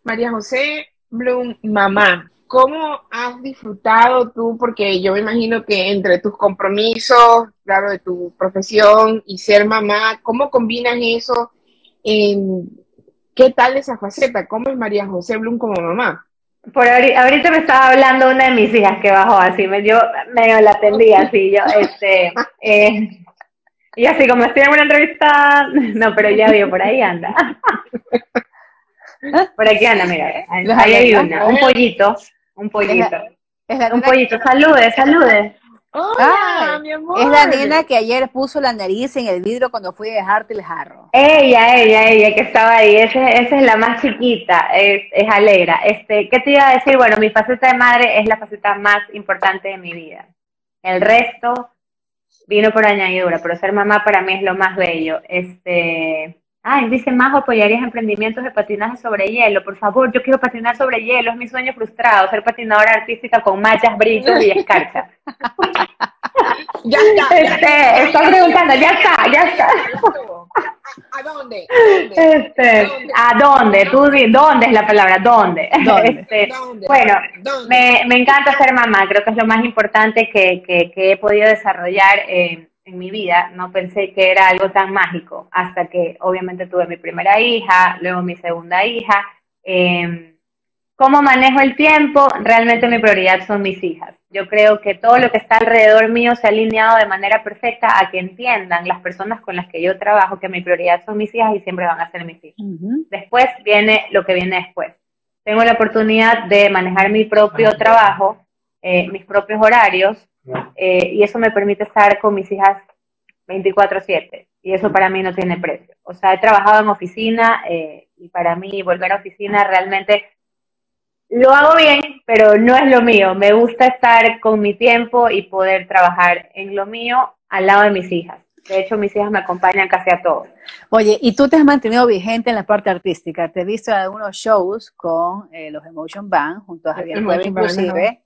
María José Blum, mamá, ¿Cómo has disfrutado tú? Porque yo me imagino que entre tus compromisos, claro, de tu profesión y ser mamá, ¿cómo combinas eso? En, ¿Qué tal esa faceta? ¿Cómo es María José Blum como mamá? Por ahorita, me estaba hablando una de mis hijas que bajó así, me dio, medio la atendía así, yo, este, eh, y así como estoy en una entrevista, no, pero ya vio, por ahí anda. Por aquí anda, mira, ahí hay una, un pollito, un pollito. un pollito. Salude, salude. Hola, mi amor. Es la nena que ayer puso la nariz en el vidrio cuando fui a dejarte el jarro. Ella, ella, ella que estaba ahí. Esa, esa es la más chiquita, es, es alegra. Este, ¿Qué te iba a decir? Bueno, mi faceta de madre es la faceta más importante de mi vida. El resto vino por añadidura, pero ser mamá para mí es lo más bello. Este, Ay, dice Majo, apoyarías emprendimientos de patinaje sobre hielo. Por favor, yo quiero patinar sobre hielo, es mi sueño frustrado, ser patinadora artística con machas, brillos y escarcha. ya está. Este, está preguntando, ya está, ya está. ¿A dónde? Este, ¿A dónde? Tú ¿dónde es la palabra? ¿Dónde? Este, bueno, Me, me encanta ser mamá, creo que es lo más importante que, que, que he podido desarrollar. Eh, en mi vida, no pensé que era algo tan mágico, hasta que obviamente tuve mi primera hija, luego mi segunda hija. Eh, ¿Cómo manejo el tiempo? Realmente mi prioridad son mis hijas. Yo creo que todo lo que está alrededor mío se ha alineado de manera perfecta a que entiendan las personas con las que yo trabajo que mi prioridad son mis hijas y siempre van a ser mis hijas. Después viene lo que viene después. Tengo la oportunidad de manejar mi propio trabajo, eh, mis propios horarios, eh, y eso me permite estar con mis hijas 24/7 y eso para mí no tiene precio. O sea, he trabajado en oficina eh, y para mí volver a oficina realmente lo hago bien, pero no es lo mío. Me gusta estar con mi tiempo y poder trabajar en lo mío al lado de mis hijas. De hecho, mis hijas me acompañan casi a todos. Oye, y tú te has mantenido vigente en la parte artística. Te he visto en algunos shows con eh, los Emotion Band, junto a Javier Cueva inclusive.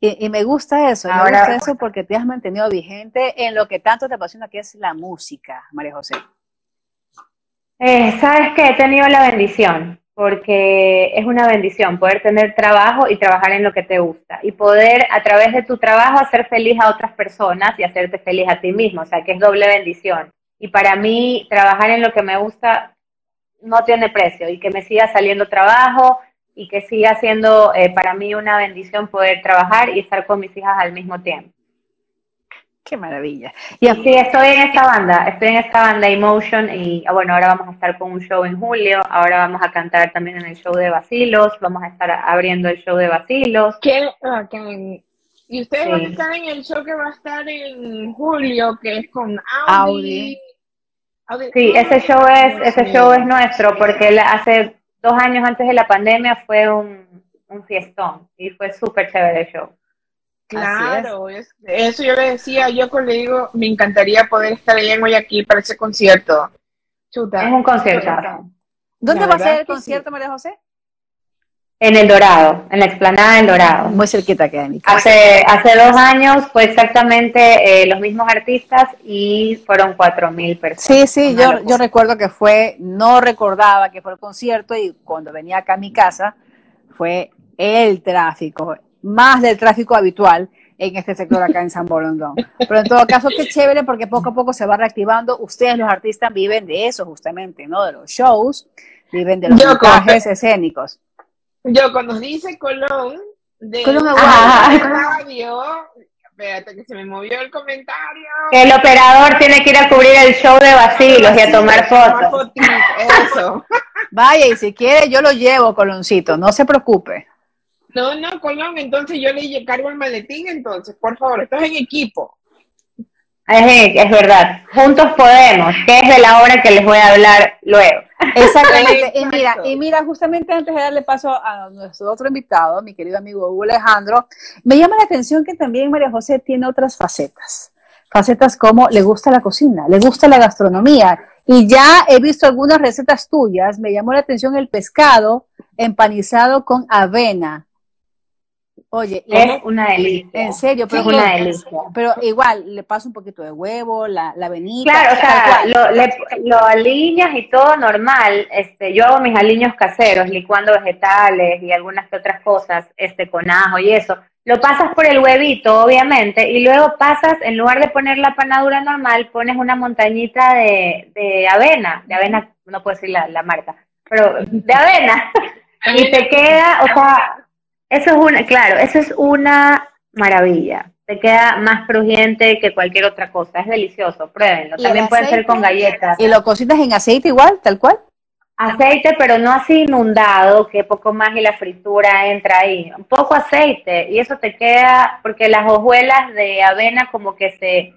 Y, me gusta eso, me gusta eso porque te has mantenido vigente en lo que tanto te apasiona, que es la música, María José. Eh, Sabes que he tenido la bendición, porque es una bendición poder tener trabajo y trabajar en lo que te gusta y poder a través de tu trabajo hacer feliz a otras personas y hacerte feliz a ti mismo, o sea que es doble bendición. Y para mí trabajar en lo que me gusta no tiene precio y que me siga saliendo trabajo y que siga siendo eh, para mí una bendición poder trabajar y estar con mis hijas al mismo tiempo. Qué maravilla. Y sí, estoy en esta banda, estoy en esta banda Emotion y ah, bueno, ahora vamos a estar con un show en julio, ahora vamos a cantar también en el show de Basilos, vamos a estar abriendo el show de Basilos. ¿Qué? Ah, y ustedes van a estar en el show que va a estar en julio, que es con Audi. Sí, ese show es, ese show es nuestro, porque hace dos años antes de la pandemia fue un, un fiestón y fue súper chévere el show. Claro, eso yo le decía, yo le digo, me encantaría poder estar ahí en Guayaquil para ese concierto. Chuta. Es un concierto. ¿Dónde va a ser el concierto, María José? En El Dorado, en la explanada del Dorado. Muy cerquita que de Hace, hace dos años fue exactamente eh, los mismos artistas y fueron cuatro mil personas. Sí, sí, yo, yo recuerdo que fue, no recordaba que fue el concierto y cuando venía acá a mi casa fue el tráfico, más del tráfico habitual en este sector acá en San Borondón. Pero en todo caso, qué chévere porque poco a poco se va reactivando. Ustedes, los artistas, viven de eso justamente, ¿no? De los shows, viven de los montajes escénicos. Yo, cuando dice Colón, de Colón radio, espérate que se me movió el comentario. el operador tiene que ir a cubrir el show de vacilos y a tomar fotos. Eso. Vaya, y si quiere, yo lo llevo, Coloncito, no se preocupe. No, no, Colón, entonces yo le cargo el maletín, entonces, por favor, estás en equipo. Es, verdad, juntos podemos, que es de la hora que les voy a hablar luego. Exactamente, y mira, y mira, justamente antes de darle paso a nuestro otro invitado, mi querido amigo Hugo Alejandro, me llama la atención que también María José tiene otras facetas, facetas como le gusta la cocina, le gusta la gastronomía, y ya he visto algunas recetas tuyas, me llamó la atención el pescado empanizado con avena, Oye, es una delicia. En serio, pero, es una delicia. pero igual le paso un poquito de huevo, la, la avenida. Claro, o sea, lo, lo, aliñas y todo normal. Este, yo hago mis aliños caseros, licuando vegetales y algunas otras cosas, este, con ajo y eso. Lo pasas por el huevito, obviamente, y luego pasas, en lugar de poner la panadura normal, pones una montañita de, de avena, de avena, no puedo decir la, la marca, pero de avena. y te queda, o sea, eso es una, claro, eso es una maravilla. Te queda más crujiente que cualquier otra cosa. Es delicioso, pruébenlo. También puede ser con galletas. ¿Y lo cocinas en aceite igual, tal cual? Aceite, pero no así inundado, que poco más y la fritura entra ahí. Un poco aceite y eso te queda, porque las hojuelas de avena como que se,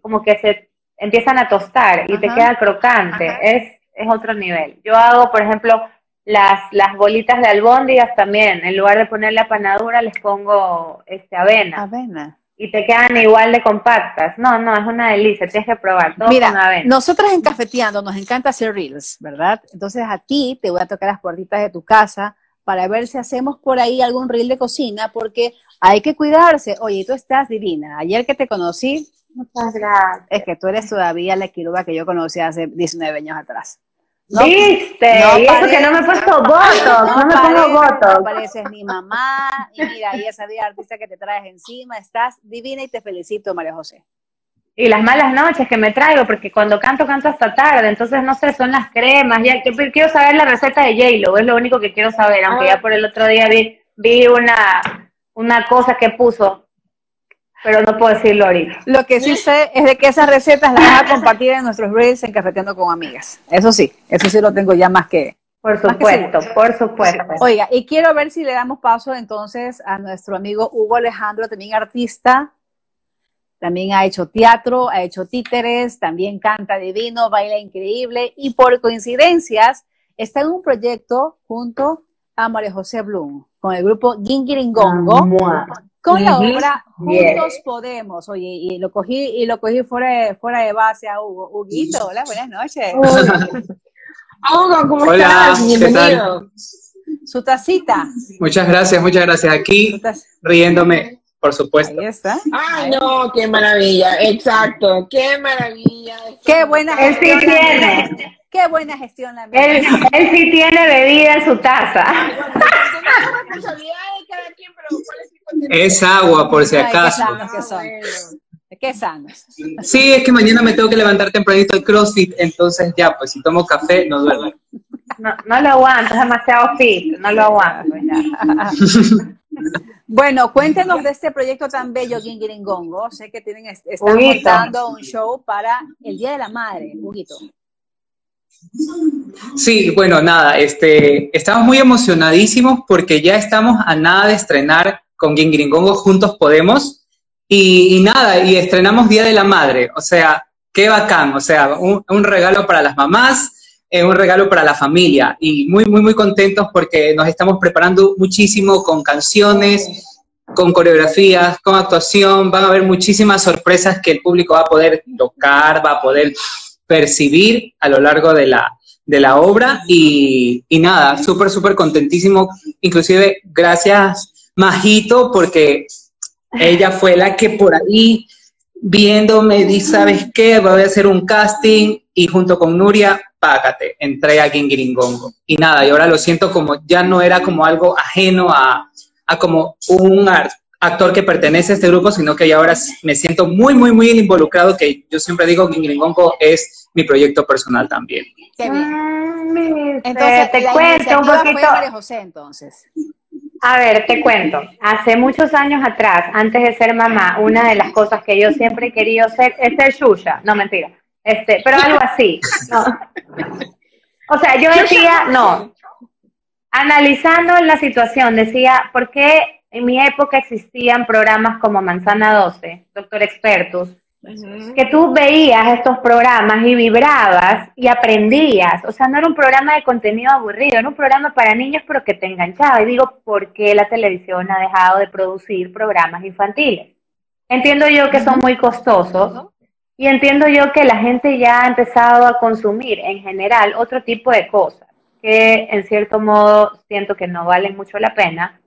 como que se empiezan a tostar y te queda crocante. Es, es otro nivel. Yo hago, por ejemplo, las, las bolitas de albóndigas también, en lugar de poner la panadura, les pongo este avena. Avena. Y te quedan igual de compactas. No, no, es una delicia, tienes que probar. Todo Mira, con avena. nosotras en Cafeteando nos encanta hacer reels, ¿verdad? Entonces a ti te voy a tocar las puertitas de tu casa para ver si hacemos por ahí algún reel de cocina, porque hay que cuidarse. Oye, tú estás divina. Ayer que te conocí, Muchas gracias. es que tú eres todavía la quiruba que yo conocí hace 19 años atrás. ¿Viste? y eso que no me he puesto votos, no, me pongo votos. No pareces ni mamá, y mira, y esa vida artista que te traes encima, estás divina y te felicito, María José. Y las malas noches que me traigo, porque cuando canto, canto hasta tarde, entonces no sé, son las cremas, ya quiero saber la receta de J-Lo, es lo único que quiero saber, aunque ya por el otro día vi, vi una, una cosa que puso, pero no puedo decirlo ahorita. Lo que sí sé es de que esas recetas las vas a compartir en nuestros reels en Cafeteando con Amigas. Eso sí, eso sí lo tengo ya más que. Por supuesto, por supuesto. Oiga, y quiero ver si le damos paso entonces a nuestro amigo Hugo Alejandro, también artista, también ha hecho teatro, ha hecho títeres, también canta divino, baila increíble y por coincidencias está en un proyecto junto a María José Blum con el grupo Gingiringongo con la obra Juntos Podemos. Oye, y lo cogí y lo cogí fuera de, fuera de base a Hugo. Huguito, hola, buenas noches. Hugo, ¿cómo Hola, estás? ¿qué Bienvenido. Su tacita. Muchas gracias, muchas gracias. Aquí riéndome, por supuesto. Ahí está. Ay, no, qué maravilla, exacto, qué maravilla. Qué buena Él sí tiene. Qué buena gestión la mía. Él, él sí tiene bebida en su taza. Tenemos responsabilidad de cada quien, pero ¿cuál es? Es agua, por si Ay, qué acaso. sanos que Ah, son. Qué sanos. Sí, es que mañana me tengo que levantar tempranito al CrossFit, entonces ya, pues si tomo café, no duermo. No, no lo aguanto, es demasiado fit, no lo aguanto. ya. Bueno, cuéntenos de este proyecto tan bello, Gingiringongo. Sé que tienen, est- están montando un show para el Día de la Madre, Huguito. Sí, bueno, nada, este, estamos muy emocionadísimos porque ya estamos a nada de estrenar con Gingringongo Juntos Podemos. Y, nada, y estrenamos Día de la Madre, o sea, qué bacán, o sea, un, un regalo para las mamás, eh, un regalo para la familia. Y muy, muy, muy contentos porque nos estamos preparando muchísimo con canciones, con coreografías, con actuación, van a haber muchísimas sorpresas que el público va a poder tocar, va a poder percibir a lo largo de la, de la obra. Y, y nada, súper, súper contentísimo. Inclusive, gracias Majito, porque ella fue la que por ahí viéndome dice, ¿sabes qué? Voy a hacer un casting y junto con Nuria, págate, entré aquí en Gringongo. Y nada, y ahora lo siento como ya no era como algo ajeno a, a como un actor que pertenece a este grupo, sino que ya ahora me siento muy, muy, muy involucrado, que yo siempre digo que Gringongo es mi proyecto personal también. Qué bien. Mister, Entonces, te la cuento un poquito. fue María José, entonces. A ver, te cuento. Hace muchos años atrás, antes de ser mamá, una de las cosas que yo siempre he querido ser es ser Shusha. No, mentira. Este, pero algo así. No. O sea, yo decía, no. Analizando la situación, decía, ¿por qué en mi época existían programas como Manzana 12, Doctor Que tú veías estos programas y vibrabas y aprendías. O sea, no era un programa de contenido aburrido, era un programa para niños pero que te enganchaba. Y digo, ¿por qué la televisión ha dejado de producir programas infantiles? Entiendo yo que son muy costosos y entiendo yo que la gente ya ha empezado a consumir en general otro tipo de cosas que en cierto modo siento que no valen mucho la pena.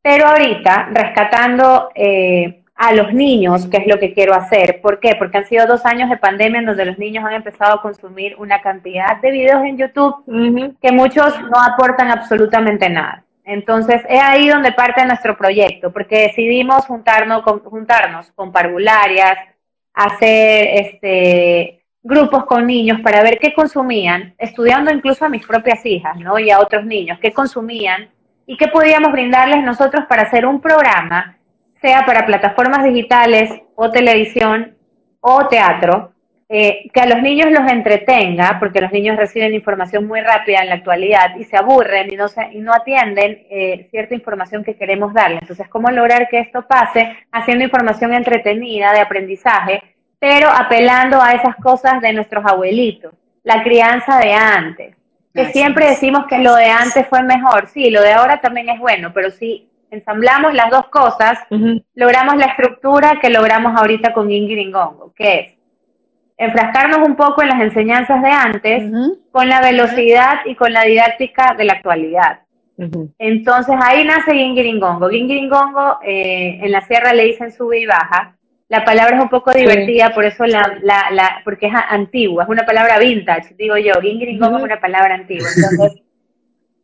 Pero ahorita, rescatando eh, a los niños, que es lo que quiero hacer. ¿Por qué? Porque han sido dos años de pandemia en donde los niños han empezado a consumir una cantidad de videos en YouTube que muchos no aportan absolutamente nada. Entonces, es ahí donde parte nuestro proyecto, porque decidimos juntarnos con, juntarnos con parvularias, hacer este, grupos con niños para ver qué consumían, estudiando incluso a mis propias hijas ¿no? y a otros niños, qué consumían y qué podíamos brindarles nosotros para hacer un programa, sea para plataformas digitales o televisión o teatro, eh, que a los niños los entretenga, porque los niños reciben información muy rápida en la actualidad y se aburren y no, se, y no atienden eh, cierta información que queremos darles. Entonces, ¿cómo lograr que esto pase haciendo información entretenida, de aprendizaje, pero apelando a esas cosas de nuestros abuelitos, la crianza de antes? Que siempre decimos que lo de antes fue mejor. Sí, lo de ahora también es bueno, pero si ensamblamos las dos cosas, logramos la estructura que logramos ahorita con Ingiringongo, que es enfrascarnos un poco en las enseñanzas de antes con la velocidad y con la didáctica de la actualidad. Entonces ahí nace Gingiringongo. Gingiringongo eh, en la sierra le dicen sube y baja. La palabra es un poco Sí. divertida, por eso la, la, la, porque es antigua, es una palabra vintage, digo yo. Gingiringongo es una palabra antigua. Entonces,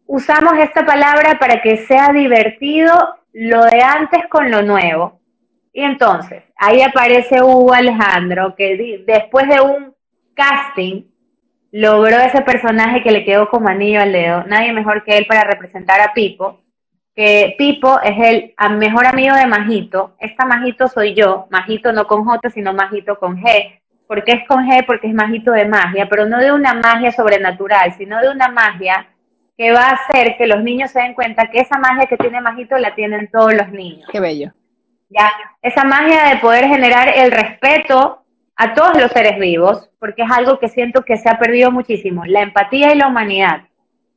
usamos esta palabra para que sea divertido lo de antes con lo nuevo. Y entonces, ahí aparece Hugo Alejandro, que después de un casting logró ese personaje que le quedó como anillo al dedo. Nadie mejor que él para representar a Pipo. Que Pipo es el mejor amigo de Majito. Esta Majito soy yo. Majito no con J, sino Majito con G. ¿Por qué es con G? Porque es Majito de magia, pero no de una magia sobrenatural, sino de una magia que va a hacer que los niños se den cuenta que esa magia que tiene Majito la tienen todos los niños. Qué bello. Ya, esa magia de poder generar el respeto a todos los seres vivos, porque es algo que siento que se ha perdido muchísimo, la empatía y la humanidad.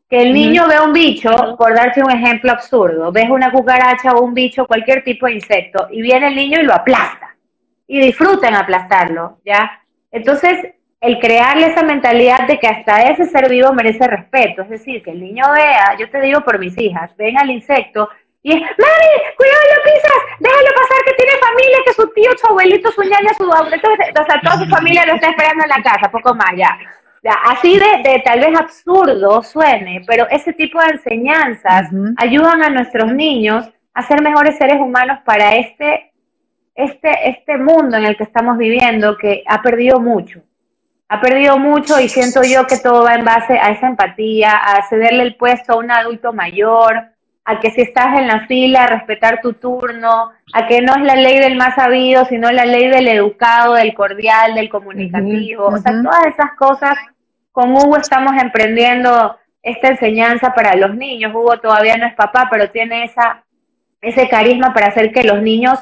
que el niño ve un bicho, por darte un ejemplo absurdo, ves una cucaracha o un bicho, cualquier tipo de insecto, y viene el niño y lo aplasta. Y disfruta en aplastarlo, ¿ya? Entonces, el crearle esa mentalidad de que hasta ese ser vivo merece respeto, es decir, que el niño vea, yo te digo por mis hijas, ven al insecto y es, mami, cuidado, lo pisas, déjalo pasar que tiene familia, que su tío, su abuelito, su ñaña, su abuelito, o sea, toda su familia lo está esperando en la casa, poco más ya. así de, de, tal vez absurdo suene, pero ese tipo de enseñanzas ayudan a nuestros niños a ser mejores seres humanos para este, este, este mundo en el que estamos viviendo que ha perdido mucho ha perdido mucho y siento yo que todo va en base a esa empatía, a cederle el puesto a un adulto mayor, a que si estás en la fila, respetar tu turno, a que no es la ley del más sabido, sino la ley del educado, del cordial, del comunicativo. O sea, todas esas cosas, con Hugo estamos emprendiendo esta enseñanza para los niños. Hugo todavía no es papá, pero tiene esa, ese carisma para hacer que los niños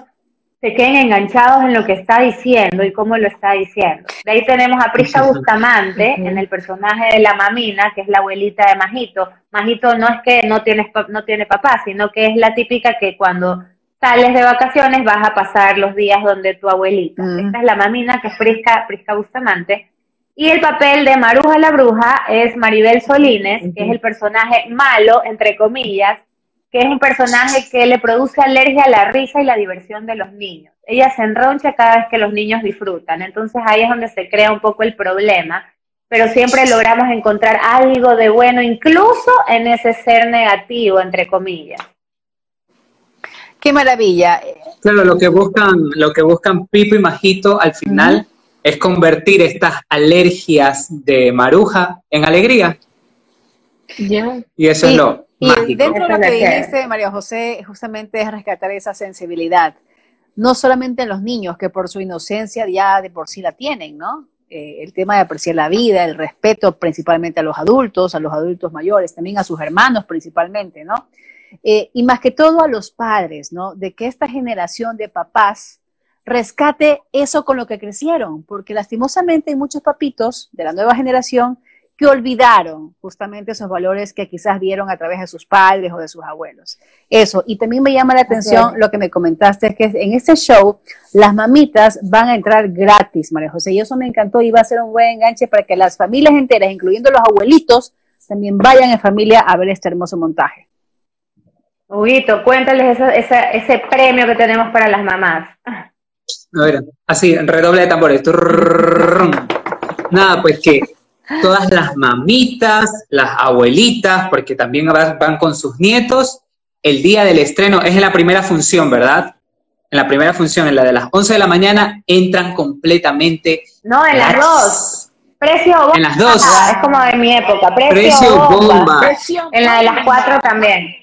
se queden enganchados en lo que está diciendo y cómo lo está diciendo. De ahí tenemos a Prisca Bustamante en el personaje de la mamina, que es la abuelita de Majito. Majito no es que no, tienes, no tiene papá, sino que es la típica que cuando sales de vacaciones vas a pasar los días donde tu abuelita. Esta es la mamina, que es Prisca, Prisca Bustamante. Y el papel de Maruja la Bruja es Maribel Solines, que es el personaje malo, entre comillas, que es un personaje que le produce alergia a la risa y la diversión de los niños. Ella se enroncha cada vez que los niños disfrutan, entonces ahí es donde se crea un poco el problema, pero siempre logramos encontrar algo de bueno, incluso en ese ser negativo, entre comillas. Qué maravilla. Claro, lo que buscan, lo que buscan Pipo y Majito al final es convertir estas alergias de maruja en alegría. Y eso es lo, y dentro de lo que dijiste, María José, justamente es rescatar esa sensibilidad, no solamente en los niños, que por su inocencia ya de por sí la tienen, ¿no? Eh, el tema de apreciar la vida, el respeto principalmente a los adultos, a los adultos mayores, también a sus hermanos principalmente, ¿no? Eh, y más que todo a los padres, ¿no? De que esta generación de papás rescate eso con lo que crecieron, porque lastimosamente hay muchos papitos de la nueva generación que olvidaron justamente esos valores que quizás vieron a través de sus padres o de sus abuelos. Eso, y también me llama la atención lo que me comentaste, que en este show las mamitas van a entrar gratis, María José, y eso me encantó y va a ser un buen enganche para que las familias enteras, incluyendo los abuelitos, también vayan en familia a ver este hermoso montaje. Huguito, cuéntales ese premio que tenemos para las mamás. A ver, así, redoble de tambores. Nada, pues que todas las mamitas, las abuelitas, porque también van con sus nietos. El día del estreno es en la primera función, ¿verdad? En la primera función, en la de las 11 de la mañana, entran completamente. No, en las dos. Precio bomba. En las dos. Es como de mi época. Precio, bomba. En la de las cuatro también.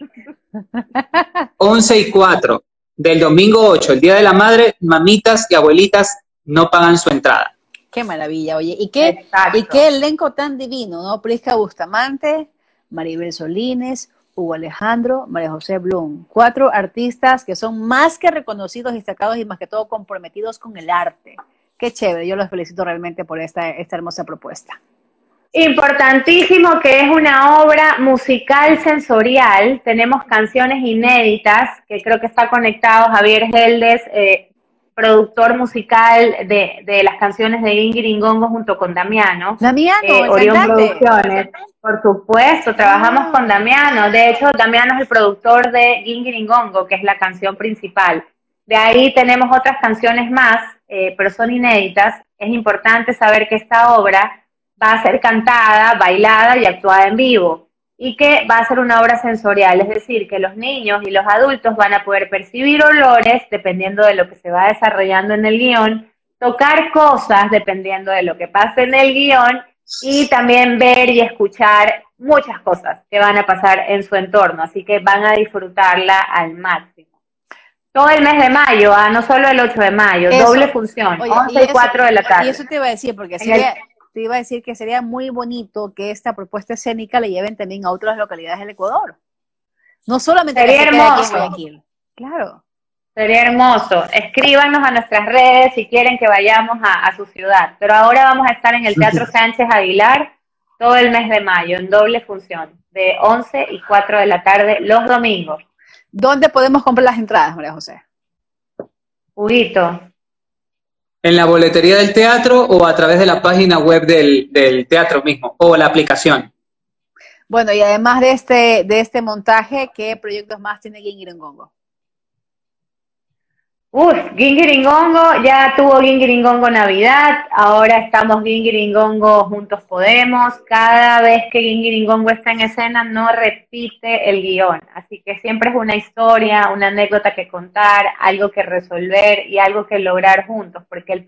11 y 4. Del domingo 8, el Día de la Madre, mamitas y abuelitas no pagan su entrada. Qué maravilla, oye. ¿Y qué, y qué elenco tan divino, ¿no? Prisca Bustamante, Maribel Solines, Hugo Alejandro, María José Blum. Cuatro artistas que son más que reconocidos, destacados y más que todo comprometidos con el arte. Qué chévere, yo los felicito realmente por esta, esta hermosa propuesta. Importantísimo que es una obra musical sensorial. Tenemos canciones inéditas, que creo que está conectado Javier Geldes, eh, productor musical de, de las canciones de Ingrid junto con Damiano. Damiano, eh, Orión Producciones. Por supuesto, trabajamos con Damiano. De hecho, Damiano es el productor de Ingrid que es la canción principal. De ahí tenemos otras canciones más, eh, pero son inéditas. Es importante saber que esta obra va a ser cantada, bailada y actuada en vivo y que va a ser una obra sensorial, es decir, que los niños y los adultos van a poder percibir olores dependiendo de lo que se va desarrollando en el guion, tocar cosas dependiendo de lo que pase en el guion y también ver y escuchar muchas cosas que van a pasar en su entorno, así que van a disfrutarla al máximo. Todo el mes de mayo, ah, no solo el 8 de mayo, doble función, 11 y, 4 de la tarde. Y eso te iba a decir, porque si te iba a decir que sería muy bonito que esta propuesta escénica le lleven también a otras localidades del Ecuador. No solamente sería hermoso. Claro. Sería hermoso. Escríbanos a nuestras redes si quieren que vayamos a, a, su ciudad. Pero ahora vamos a estar en el Teatro Sánchez Aguilar todo el mes de mayo, en doble función. de 11 y 4 de la tarde los domingos. ¿Dónde podemos comprar las entradas, María José? Huguito. ¿En la boletería del teatro o a través de la página web del, teatro mismo o la aplicación? Bueno, y además de este, de este montaje, ¿qué proyectos más tiene Gingiringongo? Uf, Gingiringongo, ya tuvo Gingiringongo Navidad, ahora estamos Gingiringongo Juntos Podemos. Cada vez que Gingiringongo está en escena no repite el guion, así que siempre es una historia, una anécdota que contar, algo que resolver y algo que lograr juntos, porque el,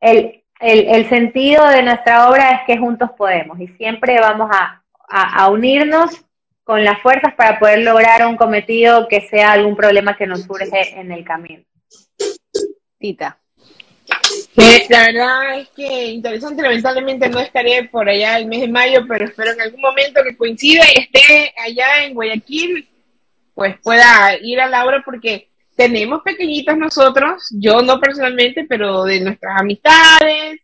el, el, el sentido de nuestra obra es que juntos podemos y siempre vamos a, a unirnos con las fuerzas para poder lograr un cometido que sea algún problema que nos surge en el camino. Tita. Eh, la verdad es que interesante, lamentablemente no estaré por allá el mes de mayo, pero espero en algún momento que coincida y esté allá en Guayaquil, pues pueda ir a la obra porque tenemos pequeñitos nosotros, yo no personalmente, pero de nuestras amistades,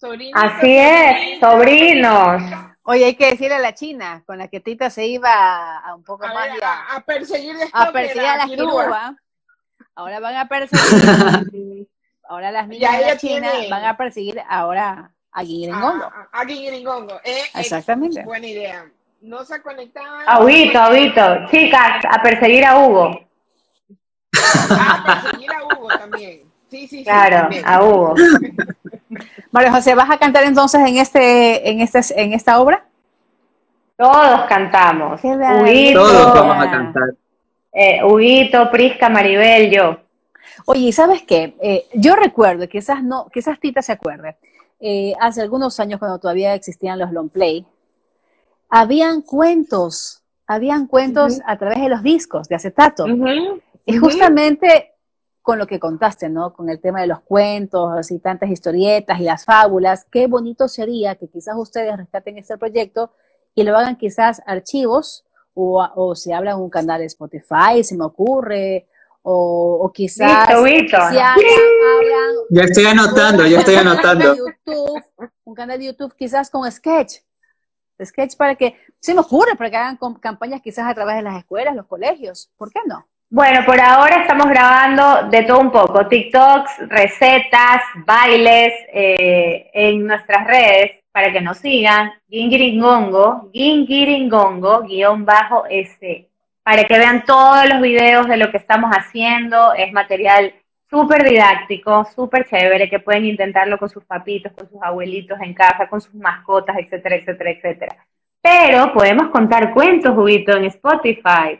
sobrinos. Así es, sobrinos. Oye, hay que decirle a la China, con la que Tita se iba a, a un poco A, más ver, a, a perseguir a perseguir a las quirúa. Ahora van a perseguir, ahora las niñas Ya de la ella China tiene- van a perseguir ahora a Gingiringongo. A, a, a. Eh, eh, Exactamente. buena idea. No se ha conectado. A a Huguito. Chicas, a perseguir a Hugo. Ah, para seguir a Hugo también. Sí, sí, sí. Claro, también. a Hugo. María José, ¿vas a cantar entonces en este, en este, en esta obra? Todos cantamos. Todos vamos a cantar. Eh, Huguito, Prisca, Maribel, yo. Oye, ¿y ¿sabes qué? Eh, yo recuerdo, quizás no, quizás Tita se acuerde, eh, hace algunos años cuando todavía existían los long play, habían cuentos, habían cuentos a través de los discos de acetato. Y justamente con lo que contaste, ¿no? Con el tema de los cuentos y tantas historietas y las fábulas, qué bonito sería que quizás ustedes rescaten este proyecto y lo hagan quizás archivos o, o se habla en un canal de Spotify, se me ocurre, o, o quizás Listo, Huguito. si hablan, hablan Ya estoy anotando, ya estoy anotando. YouTube, un canal de YouTube quizás con sketch, sketch para que, se me ocurre, para que hagan campañas quizás a través de las escuelas, los colegios, ¿por qué no? Bueno, por ahora estamos grabando de todo un poco, TikToks, recetas, bailes eh, en nuestras redes para que nos sigan, Gingiringongo, Gingiringongo, guion bajo S, para que vean todos los videos de lo que estamos haciendo, es material súper didáctico, súper chévere, que pueden intentarlo con sus papitos, con sus abuelitos en casa, con sus mascotas, etcétera, etcétera, etcétera. Pero podemos contar cuentos, Juguito, en Spotify.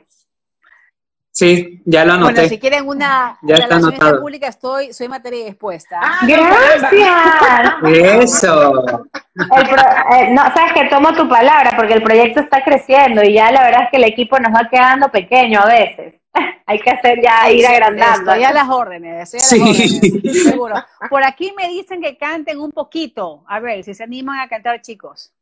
Sí, ya lo anoté. Bueno, si quieren una Ya está relación anotado. pública, estoy, soy materia. Ah, caramba. Gracias. Eso. El pro- eh, no, sabes que tomo tu palabra porque el proyecto está creciendo y ya la verdad es que el equipo nos va quedando pequeño a veces. Hay que hacer ya ir agrandando. Estoy a las órdenes, estoy a las Sí. órdenes, seguro. Por aquí me dicen que canten un poquito. A ver, si se animan a cantar, chicos.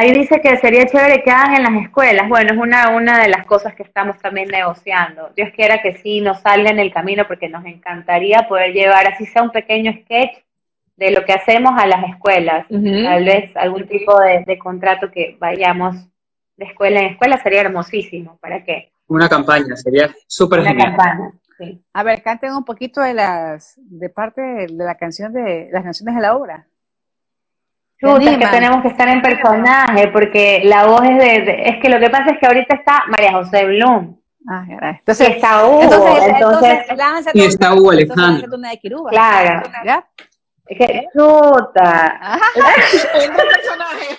Ahí dice que sería chévere que hagan en las escuelas. Bueno, es una, una de las cosas que estamos también negociando. Dios quiera que sí nos salga en el camino porque nos encantaría poder llevar, así sea un pequeño sketch de lo que hacemos a las escuelas. Tal vez algún tipo de, de contrato que vayamos de escuela en escuela sería hermosísimo. ¿Para qué? Una campaña, sería súper Una genial. campana. Sí. A ver, canten un poquito de las, de parte de la canción de las canciones de la obra. Chuta, es que tenemos que estar en personaje porque la voz es de, de- Es que lo que pasa es que ahorita está María José Blum. Ah, caray. Y Entonces, está Hugo. entonces, Entonces, entonces, Y está Hugo entonces Alejandro. lánzate una de Kiruba. Claro. ¿Ya? es que, chuta. Entra el personaje.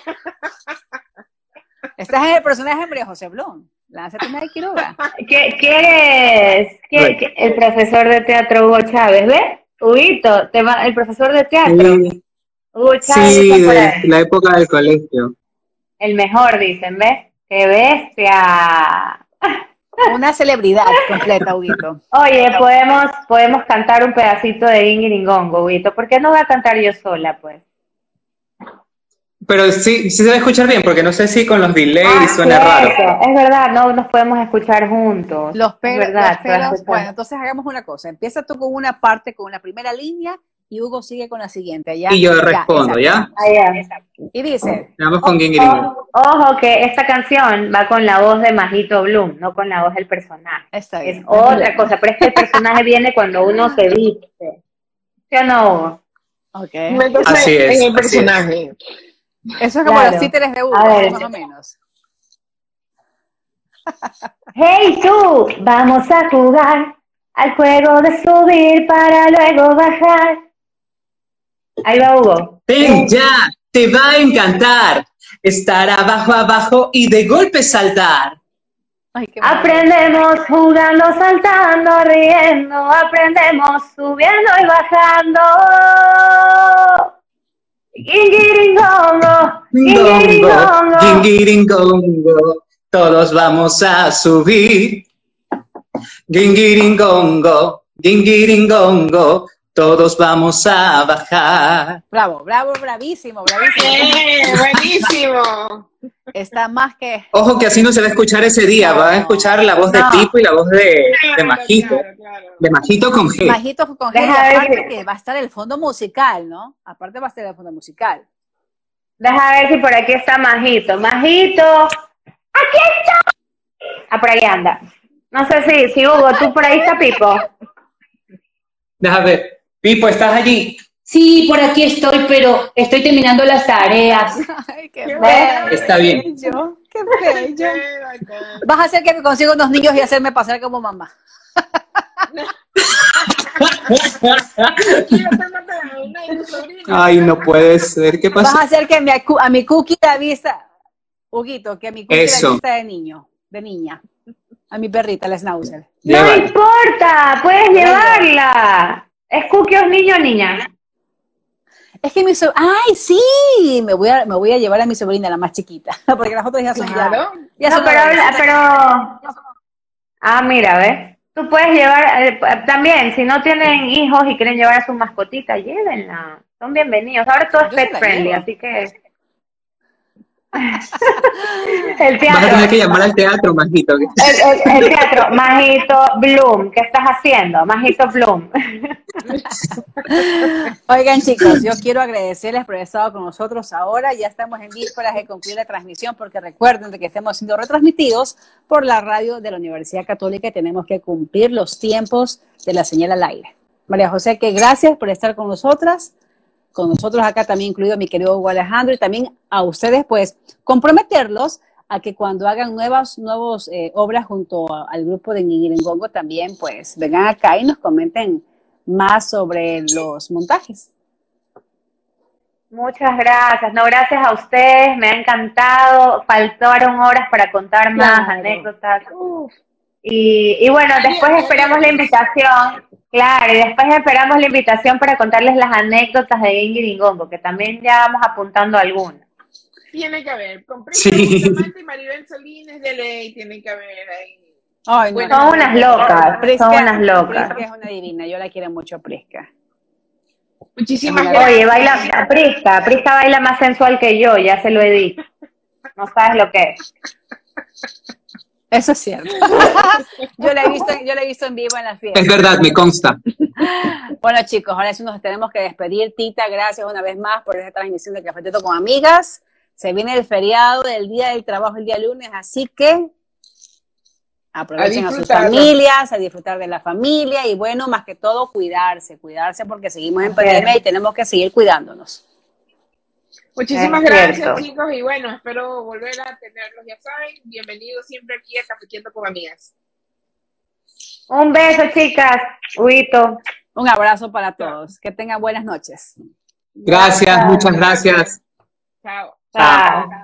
Estás en el personaje de María José Blum. Lánzate una de Kiruba. ¿Qué, ¿Quieres? ¿Qué- qué- el profesor de teatro Hugo Chávez, ¿ves? Huguito, te va- el profesor de teatro. Sí, Sí, de la época del colegio. El mejor, dicen, ¿ves? ¡Qué bestia! Una celebridad completa, Huguito. Oye, podemos, podemos cantar un pedacito de Ingiringongo, Huguito. ¿Por qué no voy a cantar yo sola, pues? Pero sí, sí se va a escuchar bien, porque no sé si con los delays Ah, suena cierto. raro. Es verdad, no nos podemos escuchar juntos. Los Es pelos, verdad, los pelos. Bueno, entonces hagamos una cosa. Empieza tú con una parte, con una primera línea, y Hugo sigue con la siguiente. ¿ya? Y yo Ya, respondo. ¿ya? Ah, ya. Exacto. Y dice, Vamos con Ging. Ojo, ojo que esta canción va con la voz de Majito Bloom, no con la voz del personaje. está Es otra cosa, pero es que el personaje viene cuando uno se viste. ¿Sí o no, Hugo? Ok. Entonces, Así es, en el es. personaje. Eso es como Claro. los títeres de Hugo, más o menos. Hey tú, vamos a jugar al juego de subir para luego bajar. Ahí va Hugo. Ven ya, te va a encantar estar abajo, abajo y de golpe saltar. Ay. Aprendemos jugando, saltando, riendo, aprendemos subiendo y bajando. Guingiringongo, Gongo, guingiringongo. gingiringongo, todos vamos a subir. Gingiringongo, gingiringongo, todos vamos a bajar. Bravo, bravo, bravísimo, bravísimo. ¡Eh! ¡Buenísimo! Está más que... Ojo que así no se va a escuchar ese día, va a escuchar la voz de. Pipo y la voz de, Majito. claro, claro. De Majito con G. Majito con Deja ver aparte que va a estar el fondo musical, ¿no? Aparte va a estar el fondo musical. Deja ver si por aquí está Majito. Majito, aquí está. Ah, por ahí anda. No sé si, si Hugo, tú por ahí está Pipo. Déjame ver. Pipo, ¿estás allí? Sí, por aquí estoy, pero estoy terminando las tareas. Ay, qué Qué bello. Está bien. Qué bello. Vas a hacer que me consiga unos niños y hacerme pasar como mamá. Ay, no puede ser. ¿Qué Vas pasó? a hacer que mi a mi cookie la vista, Huguito, que a mi cookie Eso. la vista de niño, de niña. A mi perrita, la schnauzer. No importa, puedes llevarla. ¿Es cookie o niño o niña? Es que mi so- ¡Ay, sí! Me voy, a, me voy a llevar a mi sobrina, la más chiquita, porque las otras ya son ya- Claro. ya No, son pero, pero... Ah, mira, ¿ves? Tú puedes llevar, eh, también, si no tienen hijos y quieren llevar a su mascotita, llévenla. Son bienvenidos. Ahora todo es pet friendly, llevo. así que... el Vas a teatro. tener que llamar al teatro, Majito. El, el- el teatro, Majito Bloom, ¿qué estás haciendo? Majito Bloom. Oigan, chicos, yo quiero agradecerles por haber estado con nosotros ahora. Ya estamos en vísperas de concluir la transmisión, porque recuerden de que estamos siendo retransmitidos por la radio de la Universidad Católica y tenemos que cumplir los tiempos de la señal al aire. María José, que gracias por estar con nosotras, con nosotros acá también incluido mi querido Hugo Alejandro y también a ustedes, pues, comprometerlos a que cuando hagan nuevas nuevos, eh, obras junto a- al grupo de Ñiñiringongo también, pues, vengan acá y nos comenten más sobre los montajes. Muchas gracias. No, gracias a ustedes. Me ha encantado. Faltaron horas para contar más Claro. anécdotas. Y, y bueno, después esperamos la invitación. Claro, y después esperamos la invitación para contarles las anécdotas de Ingrid Ingongo, que también ya vamos apuntando algunas. Tiene que haber. Con Sí. Y Maribel Solines de ley, tiene que haber ahí. Ay, Bueno, Son unas locas, Prisca- son unas locas. Prisca es una divina, yo la quiero mucho, Prisca. Muchísimas gracias. Oye, baila, Prisca, Prisca baila más sensual que yo, ya se lo he dicho. No sabes lo que es. Eso es cierto. yo, la he visto, yo la he visto en vivo en las Es fiestas. verdad, me consta. Bueno, chicos, ahora sí nos tenemos que despedir. Tita, gracias una vez más por esta transmisión de Cafeteto con Amigas. Se viene el feriado del Día del Trabajo el día lunes, así que aprovechen A a, sus familias, a disfrutar de la familia y bueno, más que todo, cuidarse, cuidarse porque seguimos en es. pandemia y tenemos que seguir cuidándonos. Muchísimas Es gracias, cierto. chicos. Y bueno, espero volver a tenerlos, ya saben. Bienvenidos siempre aquí a Cafetiendo con Amigas. Un beso, chicas. Huito. Un abrazo para todos. Que tengan buenas noches. Gracias, muchas gracias. Chao. Chao.